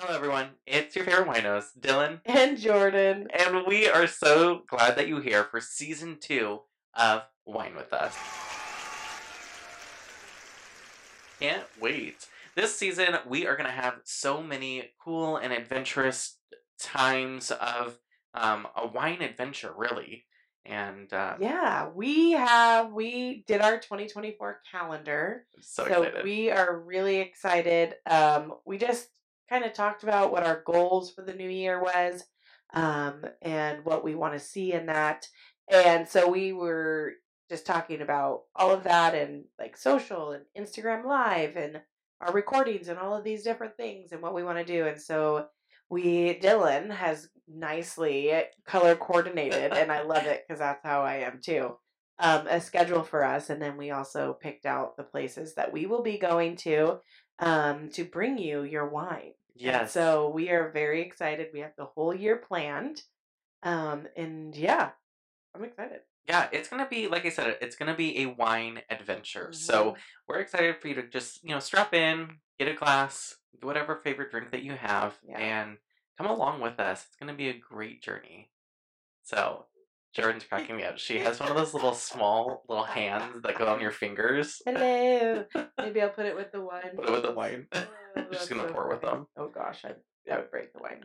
Hello, everyone. It's your favorite winos, Dylan, And Jordan. and we are so glad that you're here for season two of Whine with Us. Can't wait. This season, we are going to have so many cool and adventurous times of um, a wine adventure, really. And uh, Yeah, we have we did our 2024 calendar. so, So excited. we are really excited. Um we just kind of talked about what our goals for the new year was um and what we want to see in that. And so we were just talking about all of that and like social and Instagram live and our recordings and all of these different things and what we want to do. And so we Dylan has nicely color coordinated and I love it because that's how I am too. Um, a schedule for us, and then we also picked out the places that we will be going to um, to bring you your wine. And yes. so we are very excited. We have the whole year planned, um, and yeah, I'm excited. Yeah, it's gonna be like I said, it's gonna be a wine adventure. So Mhm. we're excited for you to just you know strap in, get a glass, whatever favorite drink that you have, Yeah. and come along with us. It's gonna be a great journey. So Jordan's cracking me up. She has one of those little small little hands that go on your fingers. Hello. Maybe I'll put it with the wine. Put it with the wine. Oh, Just gonna so pour with them. Oh gosh, I I would break the wine.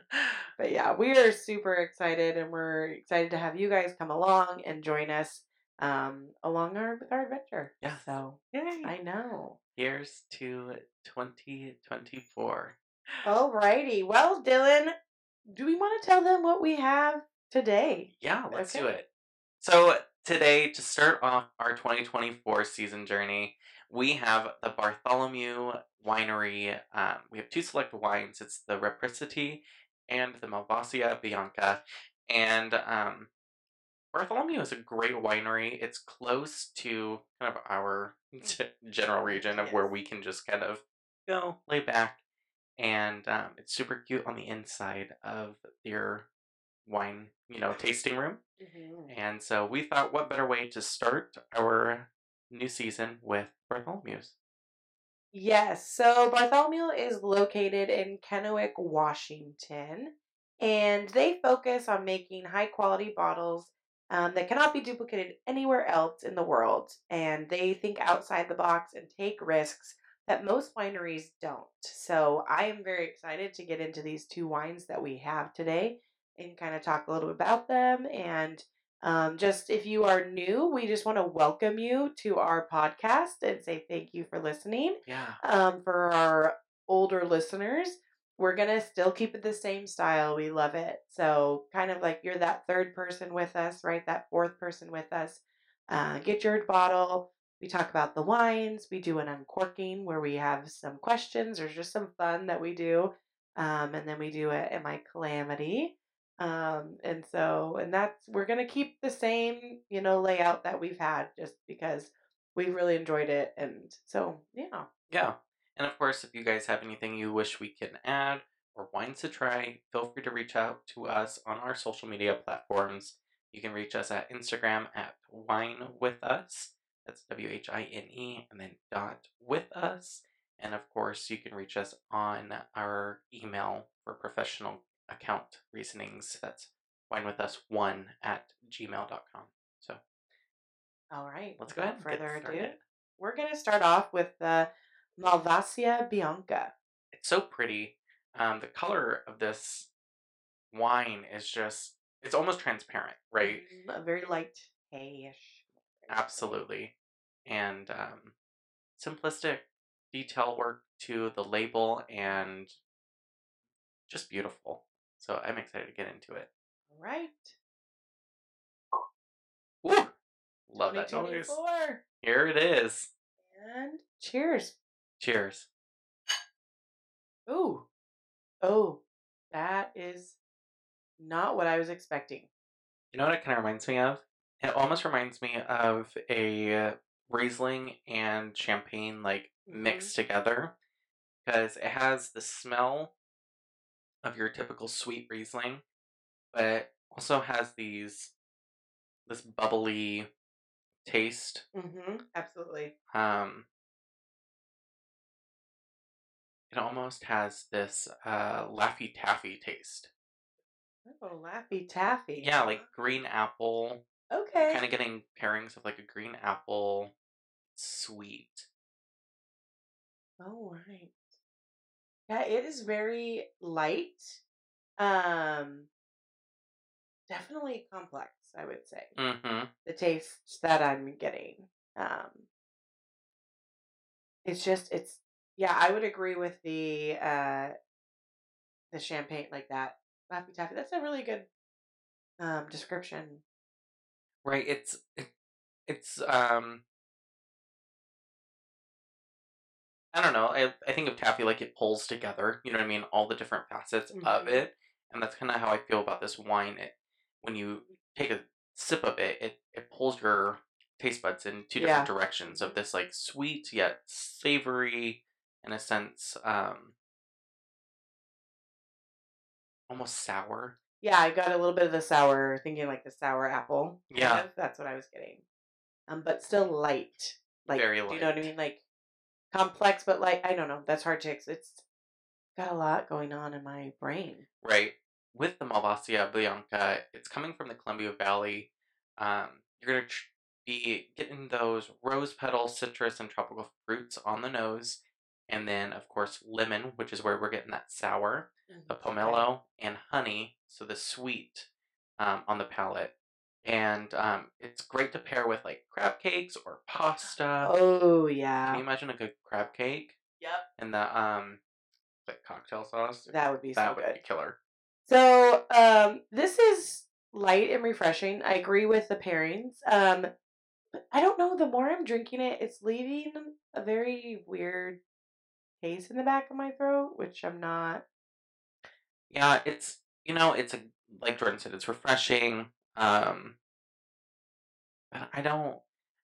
But yeah, we are super excited, and we're excited to have you guys come along and join us um along our with our adventure. Yeah. So Yay! I know. Here's to 2024. All righty. Well, Dylan, do we want to tell them what we have today? Yeah, let's do it. So, today, to start off our 2024 season journey, we have the Bartholomew Winery. Um, we have two select wines it's the Reciprocity and the Malvasia Bianca. And um, Bartholomew is a great winery. It's close to kind of our general region of where we can just kind of go lay back. And um, it's super cute on the inside of their wine, you know, tasting room. And so we thought, what better way to start our new season with Bartholomew's? Yes. So Bartholomew is located in Kennewick, Washington, and they focus on making high quality bottles um, that cannot be duplicated anywhere else in the world. And they think outside the box and take risks that most wineries don't. So I am very excited to get into these two wines that we have today and kind of talk a little bit about them. And um, just if you are new, we just want to welcome you to our podcast and say thank you for listening Yeah. um, for our older listeners, we're gonna still keep it the same style. We love it. So kind of like you're that third person with us, right? That fourth person with us. Uh, get your bottle. We talk about the wines. We do an uncorking where we have some questions. or just some fun that we do, um, and then we do it. Am I calamity? Um, and so, and that's we're gonna keep the same, you know, layout that we've had, just because we really enjoyed it, and so yeah. Yeah. And of course, if you guys have anything you wish we can add or wines to try, feel free to reach out to us on our social media platforms. You can reach us at Instagram at whine with us. That's W H I N E and then dot with us. And of course, you can reach us on our email for professional account reasonings. That's whine with us one at gmail.com. So All right. let's go ahead and Further ado, we're gonna start off with the Malvasia Bianca. it's so pretty. Um, the color of this wine is just, it's almost transparent, right? Mm, A very light hayish. Absolutely. And um, simplistic detail work to the label and just beautiful. So I'm excited to get into it. All right. Woo! Love that noise. Here it is. And cheers. Cheers. Ooh. Oh, that is not what I was expecting. You know what it kind of reminds me of? It almost reminds me of a Riesling and champagne like mixed mm-hmm. together because it has the smell of your typical sweet Riesling, but also has these this bubbly taste. Mm-hmm. Absolutely. Um, it almost has this uh, Laffy Taffy taste. Oh, Laffy Taffy. Yeah, like green apple. Okay. Kind of getting pairings of like a green apple, sweet. Oh, right. Yeah, it is very light. Um, definitely complex, I would say. Mm-hmm. The taste that I'm getting. Um, it's just it's yeah, I would agree with the uh the champagne like that. Laffy Taffy. That's a really good um description. Right. It's it's um. I don't know. I I think of taffy like it pulls together. You know what I mean? All the different facets of Mhm. it, and that's kind of how I feel about this wine. It when you take a sip of it, it it pulls your taste buds in two different Yeah. directions of this like sweet yet savory, in a sense, um, almost sour. Yeah, I got a little bit of the sour, thinking like the sour apple. kind Yeah. of. that's what I was getting. Um, but still light. Like, Very do you know what I mean? Like complex, but like I don't know. That's hard to. It's got a lot going on in my brain. Right. With the Malvasia Bianca, it's coming from the Columbia Valley. Um, you're going to tr- be getting those rose petal, citrus, and tropical fruits on the nose. And then, of course, lemon, which is where we're getting that sour, the Okay. pomelo, and honey, so the sweet um, on the palate. And um, it's great to pair with like crab cakes or pasta. Oh yeah. Can you imagine a good crab cake Yep. and the um, like cocktail sauce? That would be so that would good. be killer. So, um, this is light and refreshing. I agree with the pairings. Um, but I don't know. The more I'm drinking it, it's leaving a very weird taste in the back of my throat, which I'm not. Yeah, it's you know, it's a like Jordan said, it's refreshing. Um but I don't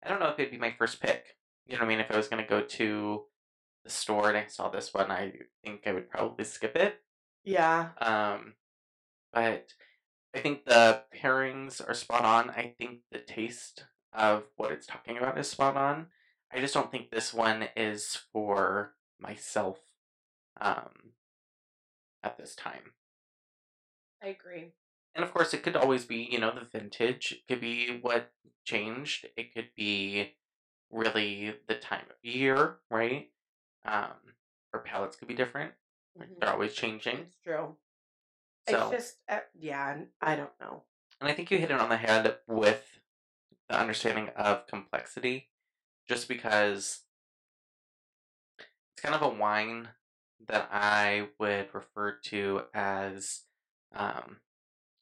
I don't know if it'd be my first pick. You know what I mean? If I was gonna go to the store and I saw this one, I think I would probably skip it. Yeah. Um but I think the pairings are spot on. I think the taste of what it's talking about is spot on. I just don't think this one is for myself um at this time. I agree. And of course, it could always be, you know, the vintage. It could be what changed. It could be really the time of year, right? Um, or palettes could be different. Mhm. they're always changing. It's true. So, It's just, uh, yeah, I don't know. and I think you hit it on the head with the understanding of complexity, just because it's kind of a wine that I would refer to as um,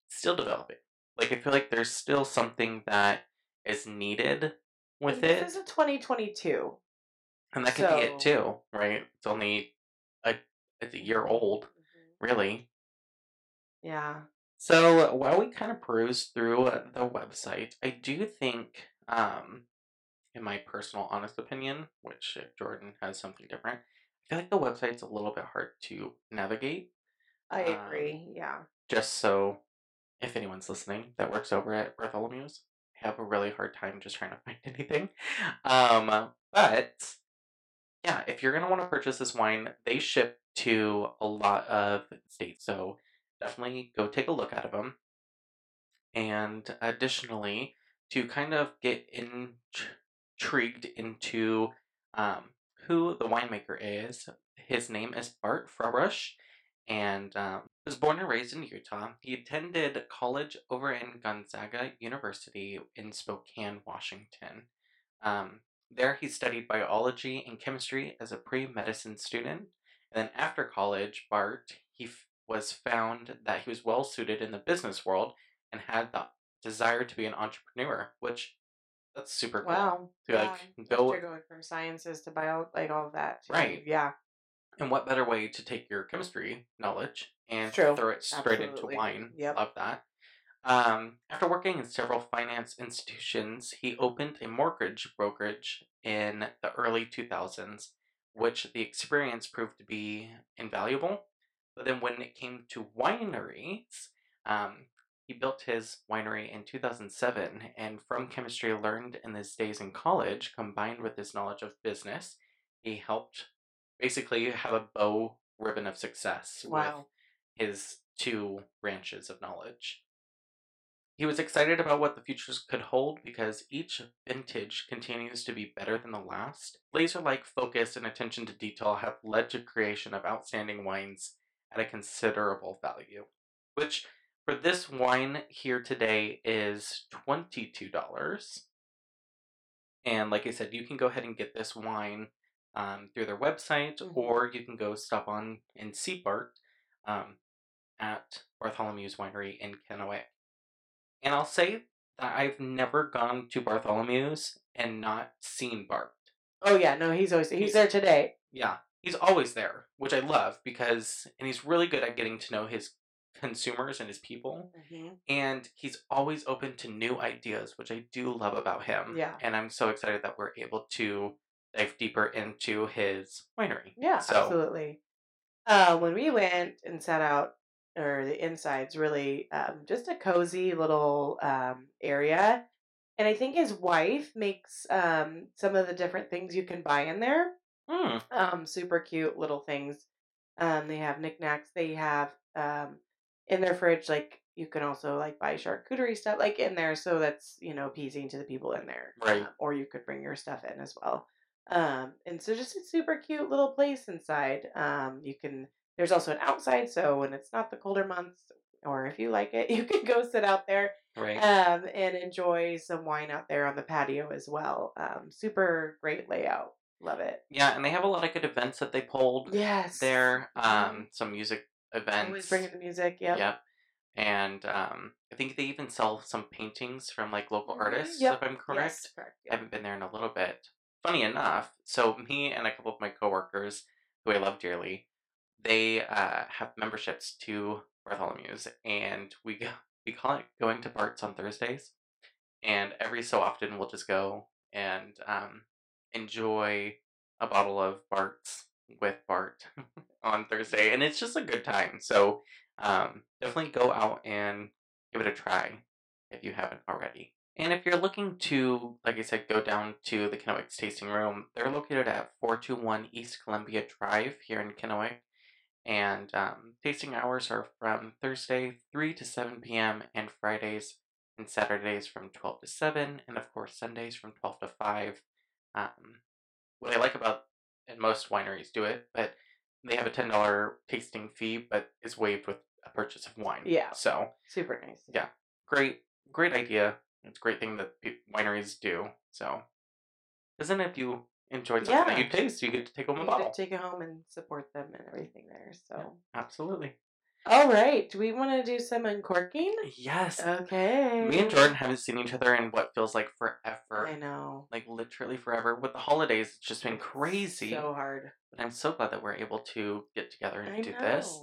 still developing. Like I feel like there's still something that is needed with And it, This is a 2022. and that could be it too, right? It's only a it's a year old, really. Yeah. So while we kind of peruse through uh, the website, I do think, um, in my personal honest opinion, which if Jordan has something different, I feel like the website's a little bit hard to navigate. I Um, agree. yeah. Just so, if anyone's listening that works over at Bartholomew's, I have a really hard time just trying to find anything. Um, but yeah, if you're gonna want to purchase this wine, they ship to a lot of states, so definitely go take a look at them. And additionally, to kind of get in- intrigued into um, who the winemaker is, his name is Bart Fawbush, and um, was born and raised in Utah. He attended college over in Gonzaga University in Spokane, Washington. Um, there, he studied biology and chemistry as a pre medicine student. And then after college, Bart he f- was found that he was well suited in the business world and had the desire to be an entrepreneur, which that's super cool. Wow. To yeah. like go After going from sciences to bio, like all of that. Right. Yeah. And what better way to take your chemistry knowledge and True. throw it straight Absolutely. into wine? Yep. Love that. Um, after working in several finance institutions, he opened a mortgage brokerage in the early 2000s, which the experience proved to be invaluable. But then when it came to wineries, um, he built his winery in 2007, and from chemistry learned in his days in college, combined with his knowledge of business, he helped basically have a bow ribbon of success Wow. His two branches of knowledge. He was excited about what the futures could hold because each vintage continues to be better than the last. Laser like focus and attention to detail have led to creation of outstanding wines at a considerable value, which for this wine here today is $22. And like I said, you can go ahead and get this wine um, through their website, Mhm. or you can go stop on and see Bart um, at Bartholomew's Winery in Kennewick. And I'll say that I've never gone to Bartholomew's and not seen Bart. Oh yeah, no, he's always he's there today. Yeah, he's always there, which I love because, and he's really good at getting to know his consumers and his people. And he's always open to new ideas, which I do love about him. Yeah. And I'm so excited that we're able to dive deeper into his winery. Yeah, So- absolutely. Uh, when we went and sat out, or the inside's really um, just a cozy little um, area. And I think his wife makes um, some of the different things you can buy in there. Hmm. Um, super cute little things. Um, they have knickknacks. They have um, in their fridge, like you can also like buy charcuterie stuff like in there, so that's you know appeasing to the people in there. Right. Um, or you could bring your stuff in as well. Um, and so just a super cute little place inside. Um, you can. There's also an outside, so when it's not the colder months, or if you like it, you can go sit out there Right. um, and enjoy some wine out there on the patio as well. Um, super great layout. Love it. yeah, and they have a lot of good events that they pulled Yes. there. Um, some music events. Always bringing the music. Yep. Yep. And um, I think they even sell some paintings from like local Mhm, artists, yep, if I'm correct. Yes, correct. I haven't been there in a little bit. Funny enough, so me and a couple of my coworkers, who I love dearly, they uh, have memberships to Bartholomew's, and we go, we call it going to Bart's on Thursdays, and every so often we'll just go and um, enjoy a bottle of Bart's with Bart on Thursday, and it's just a good time. So um, definitely go out and give it a try if you haven't already. And if you're looking to, like I said, go down to the Kennewick's Tasting Room, they're located at 421 East Columbia Drive here in Kennewick. And um, tasting hours are from Thursday 3 to 7 p.m. and Fridays and Saturdays from 12 to 7, and of course Sundays from 12 to 5. Um, what I like about, and most wineries do it, but they have a $10 tasting fee, but is waived with a purchase of wine. Yeah. So Super nice. Yeah. great, great idea. It's a great thing that wineries do. So, isn't it if you enjoyed something that Yeah. you taste, you get to take home a bottle? get to take it home and support them and everything there. So, Absolutely. all right. Do we want to do some uncorking? Yes. Okay. Me and Jordan haven't seen each other in what feels like forever. I know. Like literally forever. With the holidays, it's just been crazy. So hard. But I'm so glad that we're able to get together and I do know. this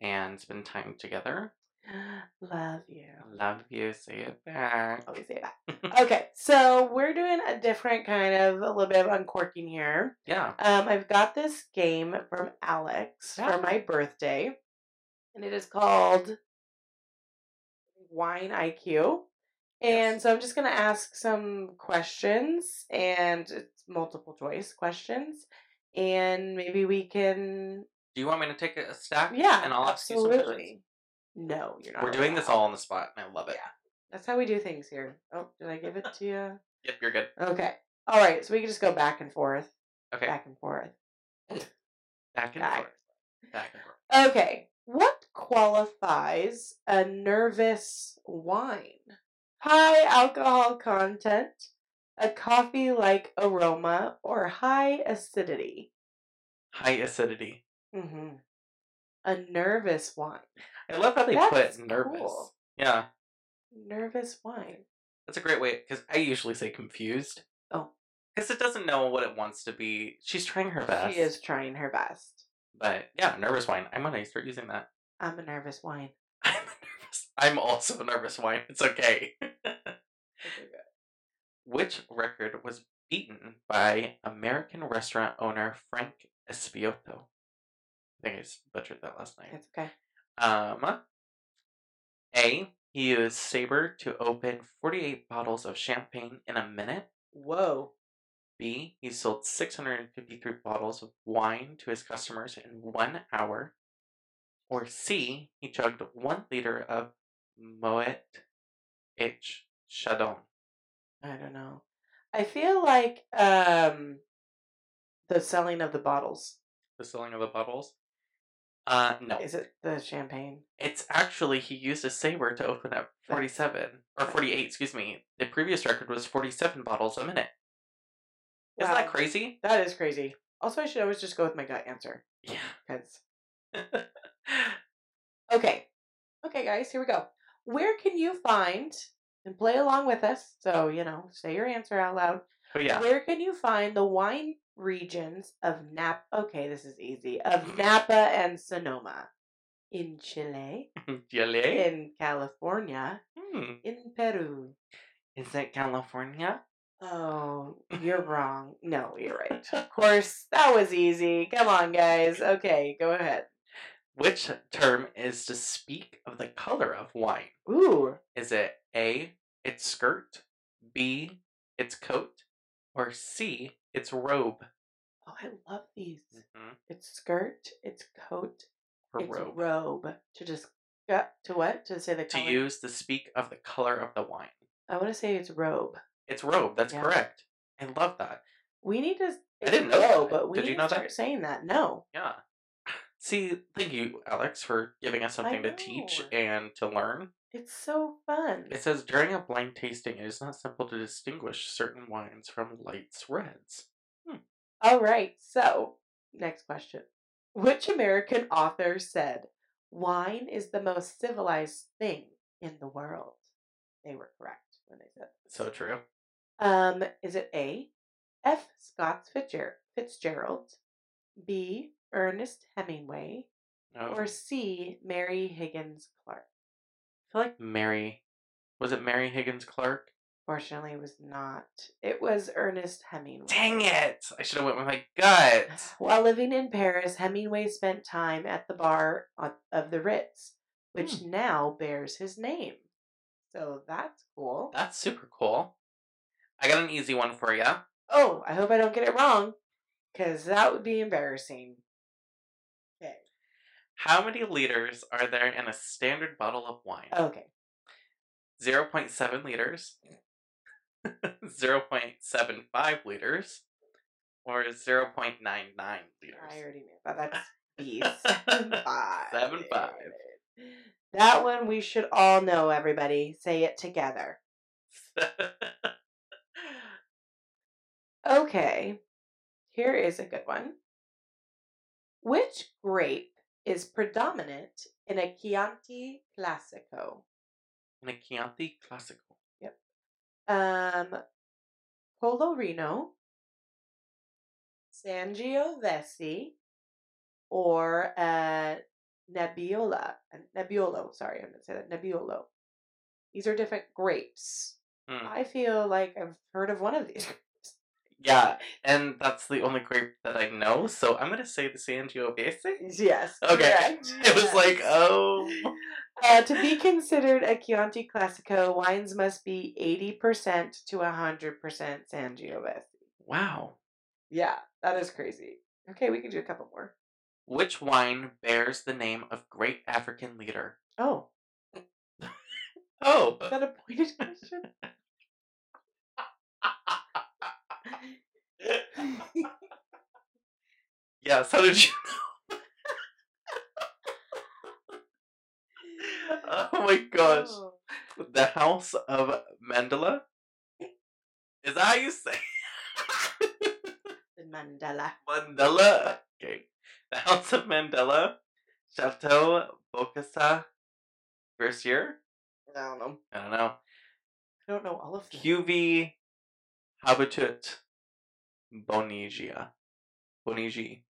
and spend time together. Love you. Love you. Say it back. Always say that. Okay, so we're doing a different kind of a little bit of uncorking here. Yeah. Um, I've got this game from Alex Yeah. for my birthday, and it is called Wine IQ. And Yes. so I'm just going to ask some questions, and it's multiple choice questions, and maybe we can, Do you want me to take a stack? yeah, And I'll ask you some questions? No, you're not. We're doing this all on the spot, and I love it. Yeah. That's how we do things here. Oh, did I give it to you? Yep, you're good. Okay. All right. So we can just go back and forth, Okay. back and forth. Back and back. forth. Back and forth. Okay. What qualifies a nervous wine? High alcohol content, a coffee like aroma, or high acidity? High acidity. Mm-hmm. A nervous wine. I love how they That's put nervous. cool. Yeah, Nervous wine. that's a great way because I usually say confused. Oh. Because it doesn't know what it wants to be. She's trying her best. She is trying her best. But yeah, nervous wine. I'm gonna start using that. I'm a nervous wine. I'm a nervous. I'm also a nervous wine. It's okay. Which record was beaten by American restaurant owner Frank Espiotto? I think I butchered that last night. It's okay. Um, A. He used Saber to open 48 bottles of champagne in a minute. Whoa. B. He sold 653 bottles of wine to his customers in one hour. Or C. He chugged one liter of Moet H. Chardon. I don't know. I feel like um the selling of the bottles. The selling of the bottles? Uh, no. Is it the champagne? It's actually, he used a saber to open up 47, or 48, excuse me. The previous record was 47 bottles a minute. Isn't that crazy? That is crazy. Also, I should always just go with my gut answer. Yeah. Because okay, okay, guys, here we go. Where can you find and play along with us? So you know, say your answer out loud. but yeah. Where can you find the wine regions of Napa? Okay, this is easy. Of Napa and Sonoma, in Chile, Chile? in California, Hmm. in Peru. Is it California? Oh, you're wrong. No, you're right. Of course, that was easy. Come on, guys. Okay, go ahead. Which term is to speak of the color of wine? Ooh, Is it A, its skirt, B, its coat, or C, its robe? oh, I love these. Mhm. It's skirt, it's coat, Or it's robe. robe. To just uh, to what? To say the To use to speak of the color of the wine. I want to say it's robe. It's robe. That's Yeah. correct. I love that. We need to. I didn't know robe, but we Did you know to that? saying that. No. Yeah. See, thank you, Alex, for giving us something to teach and to learn. It's so fun. It says during a blind tasting, it is not simple to distinguish certain wines from lights reds. All right. So, next question. Which American author said, wine is the most civilized thing in the world? They were correct when they said this. So true. Um, is it A, F. Scott Fitzgerald, B. Ernest Hemingway, No. or C. Mary Higgins Clark? I feel like Mary. Was it Mary Higgins Clark? Fortunately, it was not. It was Ernest Hemingway. Dang it! I should have went with my gut. While living in Paris, Hemingway spent time at the bar of the Ritz, which Hmm. now bears his name. So that's cool. That's super cool. I got an easy one for you. Oh, I hope I don't get it wrong, because that would be embarrassing. How many liters are there in a standard bottle of wine? Okay. 0.7 liters, 0.75 liters, or 0.99 liters? I already knew that. That's B. Seven five. Seven five. That one we should all know, everybody. Say it together. Okay. Here is a good one. Which grape is predominant in a Chianti Classico? In a Chianti Classico. Yep. Um, Polorino, Sangiovese, or uh, Nebbiolo. uh, Nebbiolo, sorry, I'm going to say that. Nebbiolo. These are different grapes. Hmm. I feel like I've heard of one of these. Yeah, and that's the only grape that I know, so I'm gonna say the Sangiovese. yes. Okay. correct. It was like, oh. Uh, to be considered a Chianti Classico, wines must be 80% to 100% Sangiovese. Wow. Yeah, that is crazy. Okay, we can do a couple more. Which wine bears the name of great African leader? Oh, Oh. is that a pointed question? Yes, how did you know? oh my gosh. Oh. The House of Mandela? Is that how you say The Mandela. Mandela? Okay. The House of Mandela, Chateau Bokassa, first year? I don't know. I don't know. I don't know all of them. QV Habitat Bonigia. Bonigi.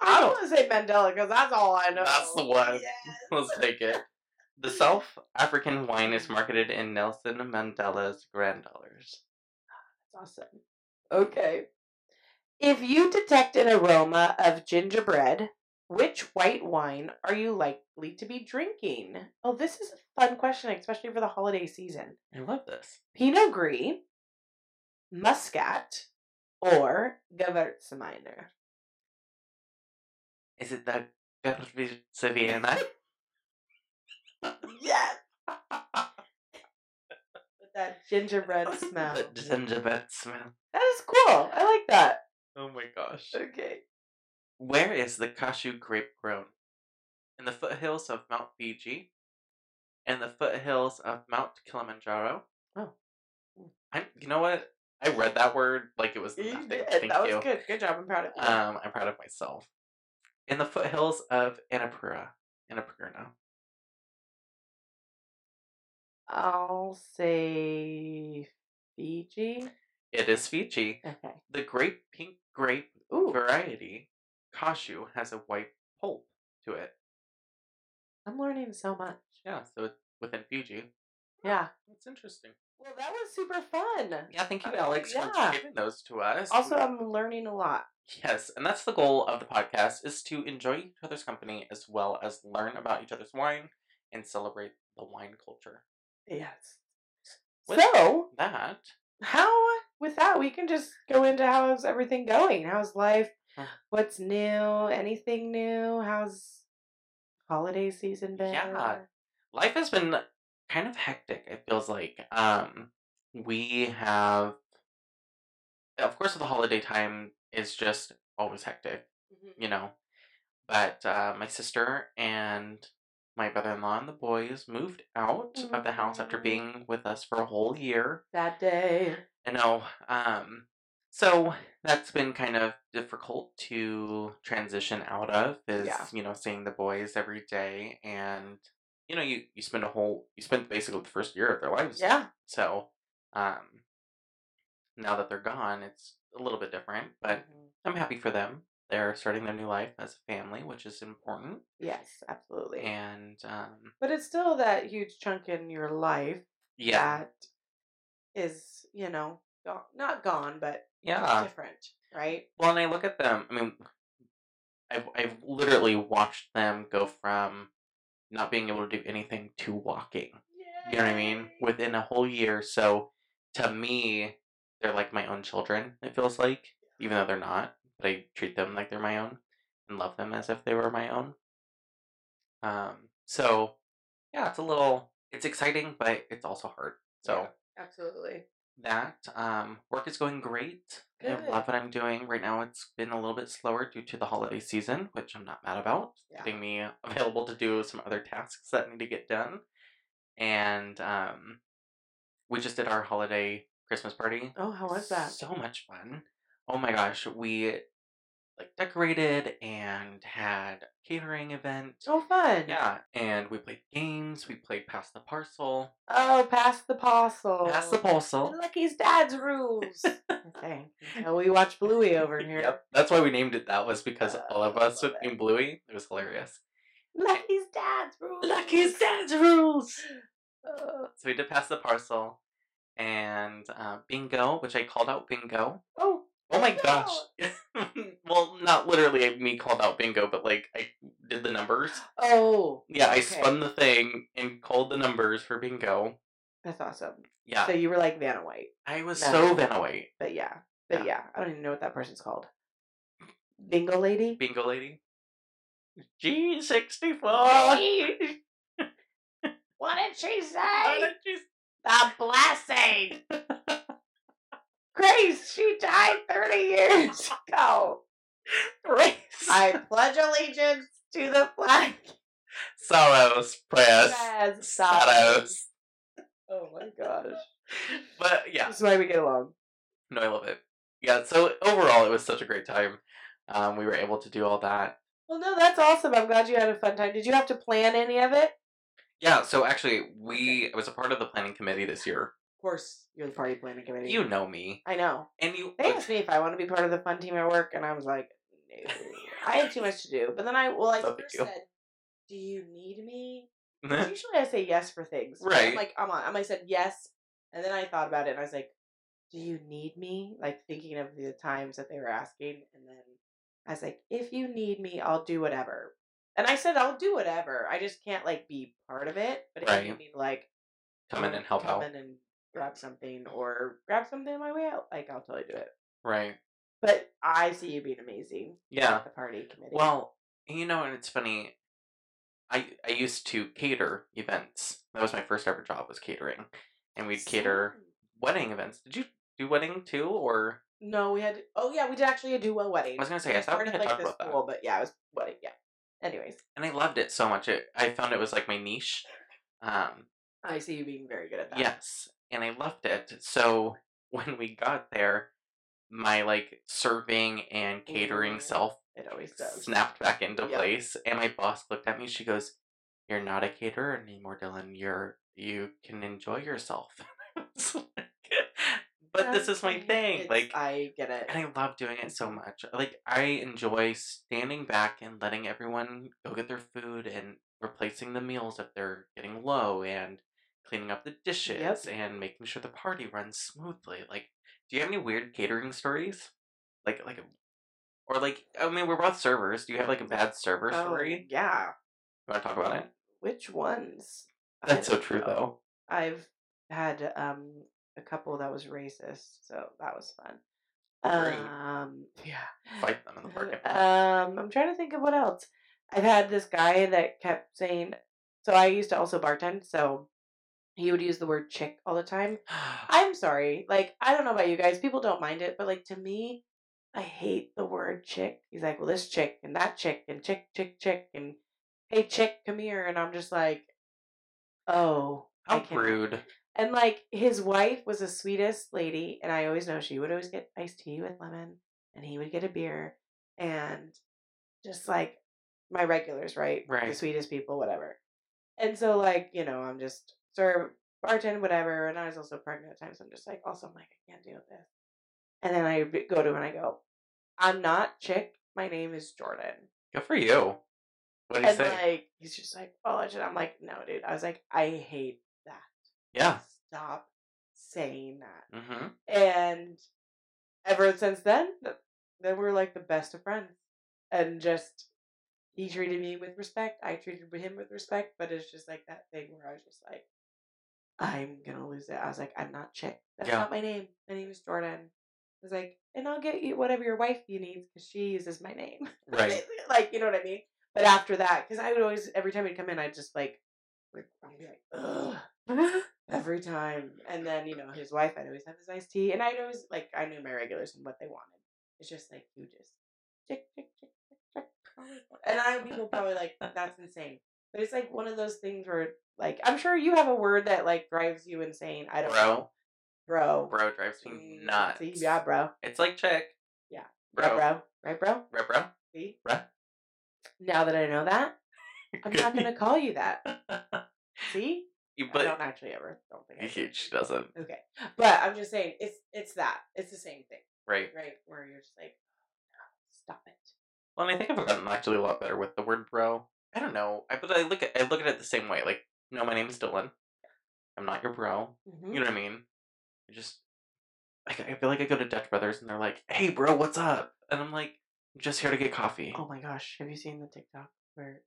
I don't want to say Mandela because that's all I know. That's the one. Yes. Let's take it. The South African wine is marketed in Nelson Mandela's Grand Dollars. That's awesome. Okay. If you detect an aroma of gingerbread, which white wine are you likely to be drinking? Oh, this is a fun question, especially for the holiday season. I love this. Pinot Gris, Muscat, or Gewürztraminer? Is it the Gewürztraminer? Yes. With that gingerbread smell. the gingerbread smell. That is cool. I like that. Oh my gosh. Okay. Where is the cashew grape grown? In the foothills of Mount Fiji, in the foothills of Mount Kilimanjaro. Oh. Hmm. I'm, you know what? I read that word like it was You nothing. did. Thank that you. was good. Good job. I'm proud of you. Um, I'm proud of myself. In the foothills of Annapurna. Annapurna. I'll say Fiji. It is Fiji. Okay. The great pink grape Ooh, variety, cashew, has a white pulp to it. I'm learning so much. Yeah, so it's within Fiji. Yeah. That's interesting. Well, that was super fun. Yeah, thank you, Uh, Alex, yeah. for giving those to us. Also, I'm learning a lot. yes, and that's the goal of the podcast: is to enjoy each other's company as well as learn about each other's wine and celebrate the wine culture. Yes. With So, that, how with that we can just go into how's everything going? How's life? What's new? Anything new? How's holiday season been? Yeah. life has been kind of hectic it feels like um we have of course the holiday time is just always hectic Mhm. you know but uh my sister and my brother-in-law and the boys moved out of the house after Mhm. being with us for a whole year That day. I know. Um, so that's been kind of difficult to transition out of. Is Yeah. you know seeing the boys every day, and you know you you spend a whole you spend basically the first year of their lives. Yeah. So, um, now that they're gone, it's a little bit different, but Mhm. I'm happy for them. They're starting their new life as a family, which is important. Yes, absolutely. And um, but it's still that huge chunk in your life yeah, that is, you know, gone, not gone, but yeah. different, right? Well, and I look at them. I mean, I've I've literally watched them go from not being able to do anything to walking. You know what I mean? Within a whole year. So to me, they're like my own children. It feels like, even though they're not, but I treat them like they're my own and love them as if they were my own. Um. So yeah, it's a little. It's exciting, but it's also hard. So Yeah, absolutely. that um, work is going great. I love what I'm doing right now. It's been a little bit slower due to the holiday season, which I'm not mad about. Yeah. Getting me available to do some other tasks that need to get done, and um, we just did our holiday Christmas party. Oh, how was that? So much fun! Oh my gosh, we like decorated and had catering event. Oh, fun. Yeah, and we played games. We played pass the parcel, Oh, pass the parcel. pass the parcel. Lucky's dad's rules. okay. So we watch Bluey over here. Yep. That's why we named it that was because Uh, all of us would name Bluey. It was hilarious. Lucky's dad's rules. Lucky's dad's rules. Uh, So we did pass the parcel and uh, bingo, which I called out bingo. oh. Oh my gosh. well, not literally me called out bingo, but like I did the numbers. Oh. Yeah, I Okay. spun the thing and called the numbers for bingo. That's awesome. Yeah. So you were like Vanna White. I was No. so Vanna White. But yeah. But Yeah. yeah. I don't even know what that person's called. Bingo lady? Bingo lady. G64. What did she say? Why did you The blessing. Grace, she died 30 years ago. Grace. I pledge allegiance to the flag. Sorrows, prayers, Yes, sorrows. Oh my gosh. But yeah, This is why we get along. no, I love it. Yeah, so overall, it was such a great time. Um, we were able to do all that. Well, no, that's awesome. I'm glad you had a fun time. Did you have to plan any of it? Yeah, so actually, we I was a part of the planning committee this year. Of course, you're the party planning committee. You know me, I know. and you. They asked me if I want to be part of the fun team at work, and I was like, no. I had too much to do. But then I, well, I first deal. said, do you need me?" Usually I say yes for things. Right. I'm like, I'm on. I'm, I said yes. And then I thought about it and I was like, do you need me? Like thinking of the times that they were asking. And then I was like, if you need me, I'll do whatever. And I said, I'll do whatever. I just can't like be part of it. But if you Right. need like come in and help come out. in and grab something or grab something on my way out, like I'll totally do it. Right. But I see you being amazing. Yeah. At the party committee. Well, you know, and it's funny. I I used to cater events. That was my first ever job was catering, and we'd cater wedding events. Did you do wedding too, or No, we had. Oh yeah, we did actually a do well wedding. I was gonna say, I thought we had like talked about that. but yeah, it was wedding. Yeah. Anyways, and I loved it so much. It I found it was like my niche. Um, I see you being very good at that. yes, and I loved it. So when we got there, my like serving and catering Mhm. self It always does. snapped back into Yep. place and my boss looked at me she goes you're not a caterer anymore dylan you're you can enjoy yourself like, but this is my thing it's- like I get it. and i love doing it so much like i enjoy standing back and letting everyone go get their food and replacing the meals if they're getting low and cleaning up the dishes and making sure the party runs smoothly like do you have any weird catering stories like like or like i mean we're both servers do you have like a bad server Oh, story yeah. you want to talk about it Which ones? That's so true know. though I've had um a couple that was racist, so that was fun. Great. Um, yeah. fight them in the parking lot Um, I'm trying to think of what else. I've had this guy that kept saying. So I used to also bartend, so he would use the word chick all the time. I'm sorry. Like, I don't know about you guys. People don't mind it, but like to me, I hate the word chick. He's like, well, this chick and that chick and chick, chick, chick, and hey, chick, come here. And I'm just like, oh, how rude And like his wife was the sweetest lady, and I always know she would always get iced tea with lemon, and he would get a beer, and just like my regulars, right? Right. The sweetest people, whatever. And so like you know, I'm just serve bartend whatever, and I was also pregnant at times. So I'm just like, also I'm like I can't deal with this. And then I go to him and I go, I'm not chick. My name is Jordan. good for you what do you and say like he's just like, oh, I should. I'm like, no, dude. I was like, I hate that. yeah Stop saying that. mm-hmm And ever since then, th- then we're like the best of friends. And just he treated me with respect. I treated him with respect. But it's just like that thing where I was just like, I'm gonna lose it. I was like, I'm not chick. That's Yeah. not my name. My name is Jordan. I was like, and I'll get you whatever your wife you needs because she uses my name. Right. like you know what I mean. But after that, because I would always every time he'd come in, I'd just like, I'd be like, ugh every time. And then, you know, his wife, I'd always have his iced tea. And I'd always, like, I knew my regulars and what they wanted. It's just like, you just, chick, chick, chick, chick, chick. And I people probably like, that's insane. But it's like one of those things where, like, I'm sure you have a word that, like, drives you insane. I don't Bro. know. Bro. bro drives me Mm, nuts See, yeah, bro. it's like chick Yeah. bro Yeah, bro. Right, bro? bro bro See? bro Now that I know that, I'm not going to call you that. See? You- I don't actually ever. Don't think I she doesn't Okay. But I'm just saying, it's it's that. It's the same thing. right right? Where you're just like, stop it. Well, and I think I've gotten actually a lot better with the word bro. I don't know, I, but I look at I look at it the same way. Like, no, my name is Dylan. I'm not your bro. Mm-hmm. You know what I mean? I just, like, I feel like I go to Dutch Brothers and they're like, "Hey, bro, what's up?" And I'm like, "I'm just here to get coffee." Oh my gosh, have you seen the TikTok where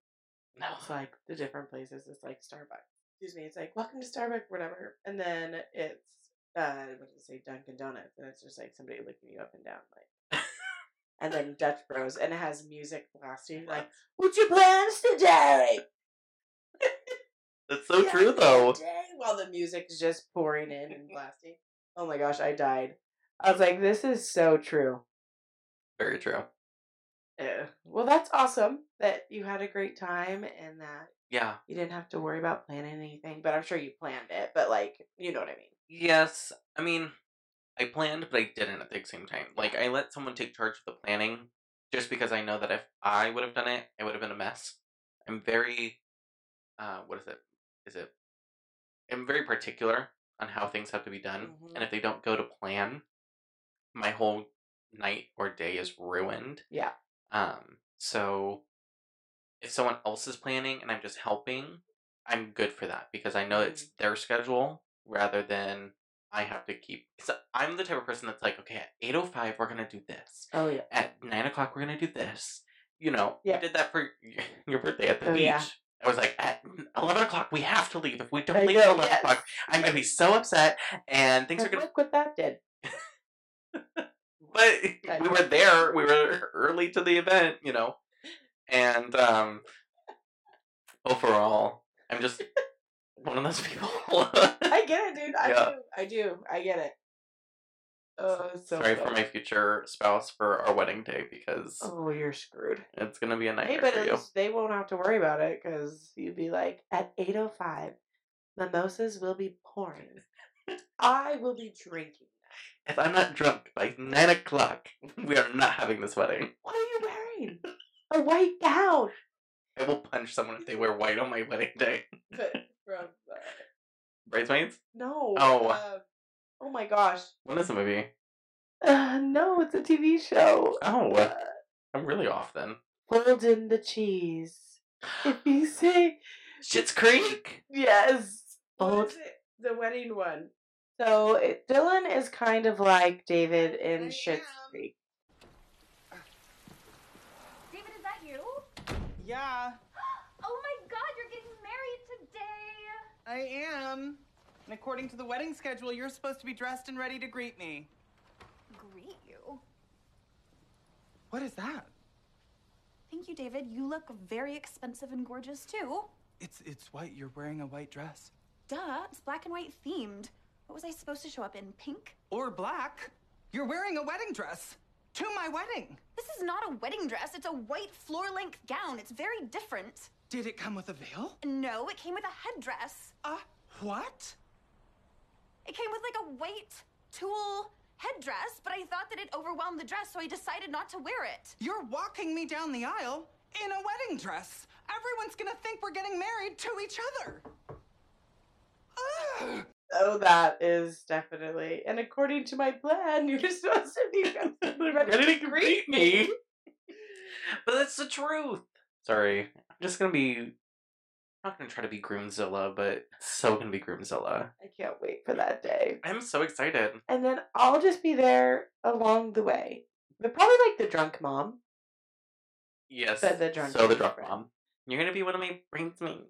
no. it's like the different places? It's like Starbucks. Excuse me. It's like welcome to Starbucks, whatever. And then it's uh, what does it say? Dunkin' Donuts, and it's just like somebody looking you up and down, like. And then Dutch Bros, and it has music blasting, like, "What's your plans today?" That's so Yeah, true, though. today," While the music is just pouring in and blasting. Oh my gosh, I died. I was like, "This is so true." Very true. Yeah. Well, that's awesome that you had a great time and that Yeah. you didn't have to worry about planning anything. But I'm sure you planned it. But like, you know what I mean. Yes. I mean, I planned, but I didn't at the same time. Like, I let someone take charge of the planning just because I know that if I would have done it, it would have been a mess. I'm very, uh, what is it? Is it? I'm very particular on how things have to be done, Mhm. and if they don't go to plan, my whole night or day is ruined. Yeah. Um. So, if someone else is planning and I'm just helping, I'm good for that because I know it's their schedule rather than I have to keep. Cause I'm the type of person that's like, okay, at eight oh five we're gonna do this. Oh yeah. At nine o'clock we're gonna do this. You know, Yeah. you did that for your birthday at the Oh, beach. yeah. I was like, at eleven o'clock we have to leave. If we don't I leave know, at eleven yes. o'clock, I'm gonna be so upset, and things are gonna. look what that did. but we were there. We were early to the event, you know. And um overall, I'm just one of those people. I get it, dude. I Yeah. do. I do. I get it. Oh, so Sorry for my future spouse for our wedding day because Oh, you're screwed. it's gonna be a Hey, nightmare but at you. least they won't have to worry about it because you'd be like, at 8.05, mimosas will be pouring. I will be drinking. If I'm not drunk by nine o'clock, we are not having this wedding. What are you wearing? A white gown. I will punch someone if they wear white on my wedding day. But from, uh, Bridesmaids? no. Oh. uh, oh my gosh. When is the movie? Uh, no, it's a TV show. Oh, Uh, I'm really off then. fold in the cheese. If you say Schitt's Creek. yes, What fold the wedding one. So it, Dylan is kind of like David in I Schitt's. Creek. David, is that you? Yeah, Oh my god, you're getting married today! I am. And according to the wedding schedule, you're supposed to be dressed and ready to greet me. Greet you. What is that? Thank you, David. You look very expensive and gorgeous too. It's it's white. You're wearing a white dress. Duh, it's black and white themed. What was I supposed to show up in? Pink? Or black. You're wearing a wedding dress. To my wedding. This is not a wedding dress, it's a white floor length gown. It's very different. Did it come with a veil? No, it came with a headdress. Uh, what? It came with like a white tulle headdress, but I thought that it overwhelmed the dress, so I decided not to wear it. You're walking me down the aisle in a wedding dress. Everyone's gonna think we're getting married to each other. Ugh. Oh, that is definitely. And according to my plan, you're supposed to be Ready to greet me. But that's the truth. Sorry. I'm just gonna be I'm not gonna try to be Groomzilla, but so gonna be Groomzilla. I can't wait for that day. I'm so excited. And then I'll just be there along the way. But probably like the drunk mom. Yes. The- the drunk so the drunk friend. mom. You're gonna be one of my bridesmaids.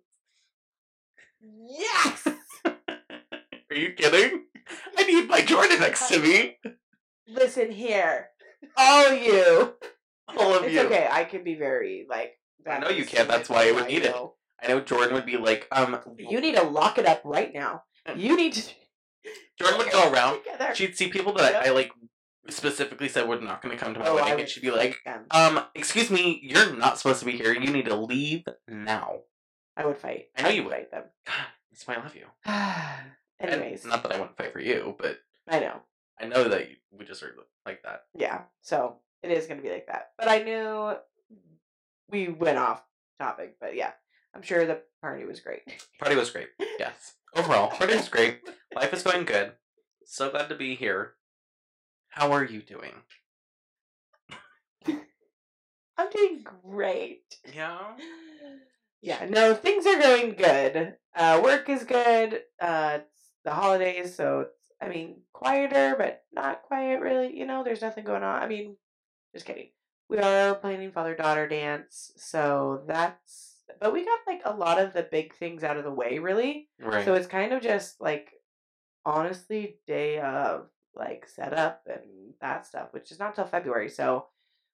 Yes! Are you kidding? I need my Jordan next to me. Listen here. All you. All of it's you. okay. I can be very, like. I know you can, that's why I would need it. I know Jordan would be like, um You need to lock it up right now. You need to. Jordan would go around. Together. She'd see people that I Yep. like specifically said were not gonna come to my Oh, I wedding would and she'd be like, them. Um, excuse me, you're not supposed to be here. You need to leave now. I would fight. I know you would fight them. That's why I love you. And Anyways, not that I wouldn't fight for you, but I know. I know that you would just are like that. Yeah, so it is going to be like that. But I knew we went off topic, but yeah, I'm sure the party was great. Party was great. Yes. Overall, party was great. Life is going good. So glad to be here. How are you doing? I'm doing great. Yeah. Yeah, no, things are going good. Uh, work is good. Uh, it's the holidays, so it's, I mean, quieter, but not quiet really. You know, there's nothing going on. I mean, just kidding. We are planning father daughter dance, so that's. But we got like a lot of the big things out of the way, really. Right. So it's kind of just like, honestly, day of like setup and that stuff, which is not till February. So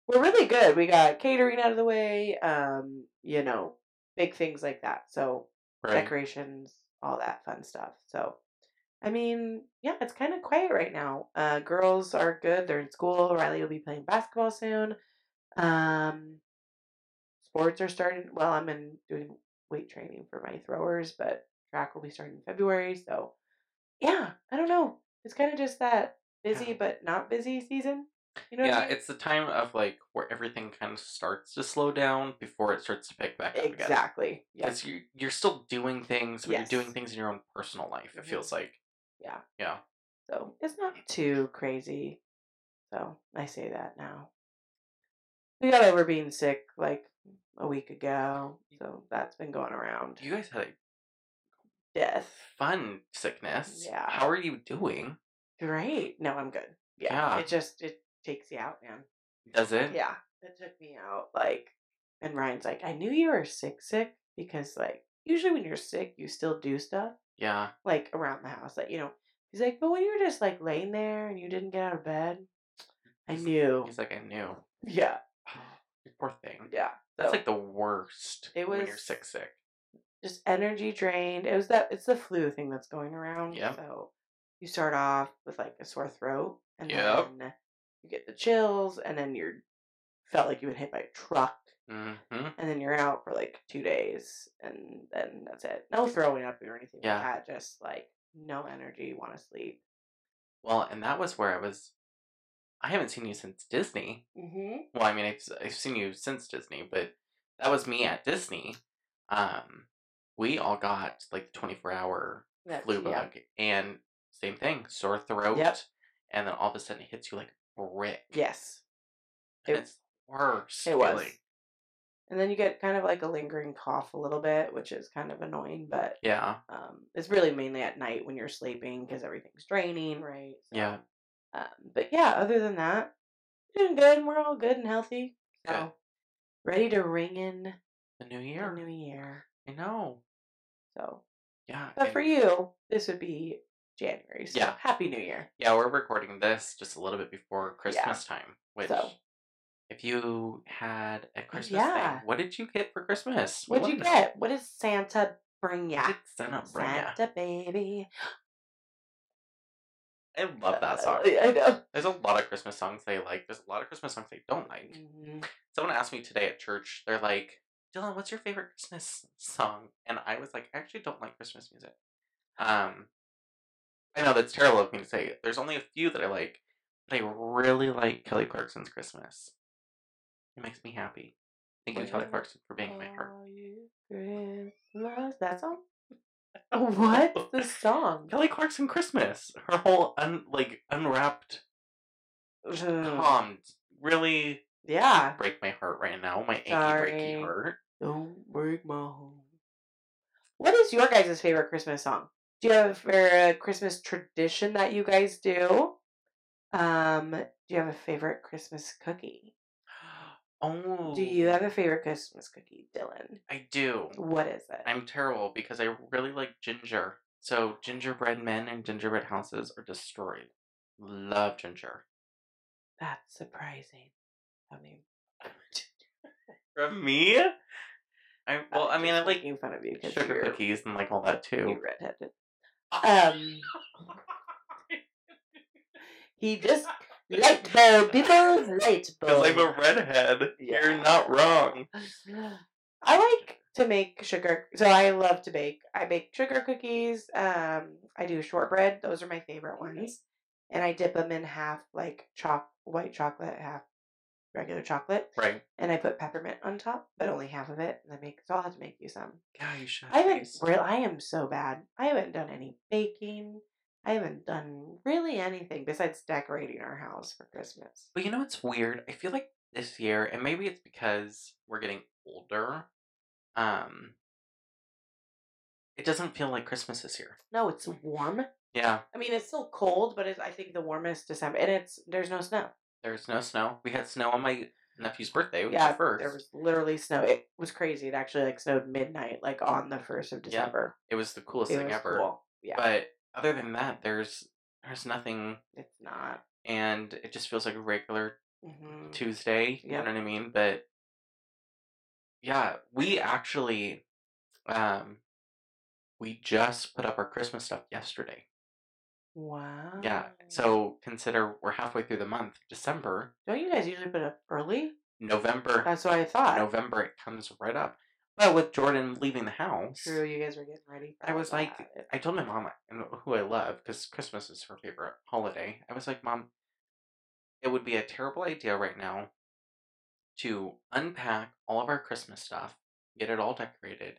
we're really good. We got catering out of the way. Um, you know, big things like that. So right. decorations, all that fun stuff. So, I mean, yeah, it's kind of quiet right now. Uh, girls are good. They're in school. Riley will be playing basketball soon. Um, sports are starting. Well, I'm in doing weight training for my throwers, but track will be starting in February. So, yeah, I don't know. It's kind of just that busy Yeah. but not busy season. You know yeah, I mean? it's the time of like where everything kind of starts to slow down before it starts to pick back up again. exactly. Yeah. Because you you're still doing things, but Yes. you're doing things in your own personal life. It Mhm. feels like. Yeah. Yeah. So it's not too crazy. So I say that now. We got over being sick like a week ago. So that's been going around. You guys had a Death. fun sickness. Yeah. How are you doing? Great. No, I'm good. Yeah. Yeah. It just it takes you out, man. Does it? Yeah. It took me out. Like and Ryan's like, I knew you were sick sick because like usually when you're sick you still do stuff. Yeah. Like around the house. Like, you know, he's like, But when you were just like laying there and you didn't get out of bed, I knew. He's like, I knew. Yeah, poor thing. yeah. That's So, like the worst It was when you're sick, sick. just energy drained. It was that it's the flu thing that's going around. Yep. So you start off with like a sore throat, and Yep. then you get the chills, and then you're felt like you been hit by a truck, hmm and then you're out for like two days, and then that's it. No throwing up or anything Yeah. like that. Just like no energy, want to sleep. Well, and that was where I was. I haven't seen you since Disney. Mm-hmm. Well, I mean, I've, I've seen you since Disney, but that was me at Disney. Um, we all got like the 24 hour flu yeah. bug, and same thing, sore throat. Yep. And then all of a sudden it hits you like brick. Yes. And It- it's worse. It was. And then you get kind of like a lingering cough a little bit, which is kind of annoying, but Yeah. um, it's really mainly at night when you're sleeping because everything's draining, right? So, Yeah. Um, but yeah, other than that, doing good. We're all good and healthy. So ready to ring in The new the year. new year. I know. So, Yeah. but for you, this would be January. So Yeah. happy New Year. Yeah, we're recording this just a little bit before Christmas time. Which, So- if you had a Christmas yeah. thing, what did you get for Christmas? What'd you wanna get? What does Santa bring ya? What did Santa bring ya? Santa baby. I love that song. I know. There's a lot of Christmas songs they like. There's a lot of Christmas songs they don't like. Mhm. Someone asked me today at church, they're like, Dylan, what's your favorite Christmas song? And I was like, I actually don't like Christmas music. Um, I know that's terrible of me to say. There's only a few that I like, but I really like Kelly Clarkson's Christmas. It makes me happy. Thank you, Kelly Clarkson, for being in my heart. Christmas? That song? What? The song? Kelly Clarkson Christmas. Her whole un like unwrapped calmed really Yeah. break my heart right now. My achy Sorry. breaky heart. Don't break my heart. What is your guys' favorite Christmas song? Do you have a favorite Christmas tradition that you guys do? Um, do you have a favorite Christmas cookie? Oh, Do you have a favorite Christmas cookie, Dylan? I do. What is it? I'm terrible because I really like ginger. So gingerbread men and gingerbread houses are destroyed. Love ginger. That's surprising. I mean, From me? I well, I mean, I like making fun of you sugar you're, cookies and like all that too. redheaded. Um, he just light bulb, people, light bulb. Because I'm a redhead. You're not wrong. I like to make sugar. So I love to bake. I bake sugar cookies. Um, I do shortbread. Those are my favorite ones. And I dip them in half like choc white chocolate, half regular chocolate, Right. and I put peppermint on top, but only half of it. And I make so I'll have to make you some. Yeah, you should. I haven't real. I am so bad. I haven't done any baking. I haven't done really anything besides decorating our house for Christmas. But you know what's weird? I feel like this year, and maybe it's because we're getting older, um, it doesn't feel like Christmas this year. No, it's warm. Yeah, I mean, it's still cold, but it's, I think the warmest December, and it's there's no snow. there's no snow. We had snow on my nephew's birthday, which yeah, is first. there was literally snow. It was crazy. It actually like snowed midnight, like on the first of December. Yeah. It was the coolest it thing was ever. cool. Yeah, But other than that, there's there's nothing, it's not. and it just feels like a regular hmm Tuesday. You Yep. know what I mean? But yeah, we actually, um, we just put up our Christmas stuff yesterday. Wow. Yeah. So consider we're halfway through the month. December, don't you guys usually put up early? November, That's what I thought. November it comes right up. But with Jordan leaving the house, True, you guys were getting ready. I was like, that. I told my mom, and who I love, because Christmas is her favorite holiday. I was like, Mom, it would be a terrible idea right now to unpack all of our Christmas stuff, get it all decorated,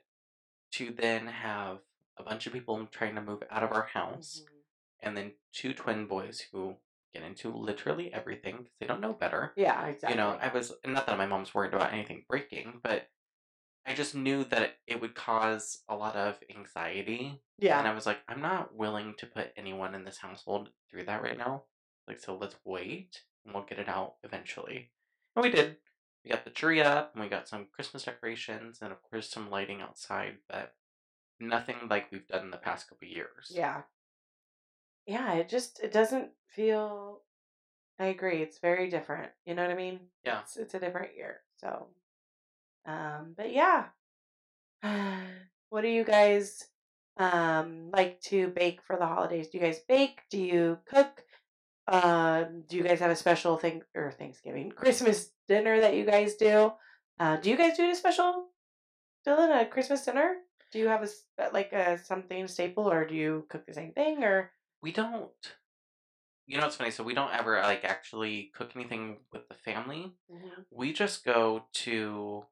to then have a bunch of people trying to move out of our house, Mhm. and then two twin boys who get into literally everything because they don't know better. Yeah, exactly. You know, I was not that my mom's worried about anything breaking, but I just knew that it would cause a lot of anxiety. yeah. And I was like, I'm not willing to put anyone in this household through that right now. Like, so let's wait and we'll get it out eventually. And we did. We got the tree up and we got some Christmas decorations and, of course, some lighting outside, but nothing like we've done in the past couple years. Yeah. Yeah, it just it doesn't feel I agree. It's very different. You know what I mean? Yeah. It's, it's a different year. So, um, but yeah. what do you guys um like to bake for the holidays? Do you guys bake? Do you cook? Um, do you guys have a special thing or Thanksgiving, Christmas dinner that you guys do? Uh, do you guys do a special, Dylan, a Christmas dinner? Do you have a uh, like a something staple, or do you cook the same thing, or We don't. You know what's funny? So we don't ever like actually cook anything with the family. We just go to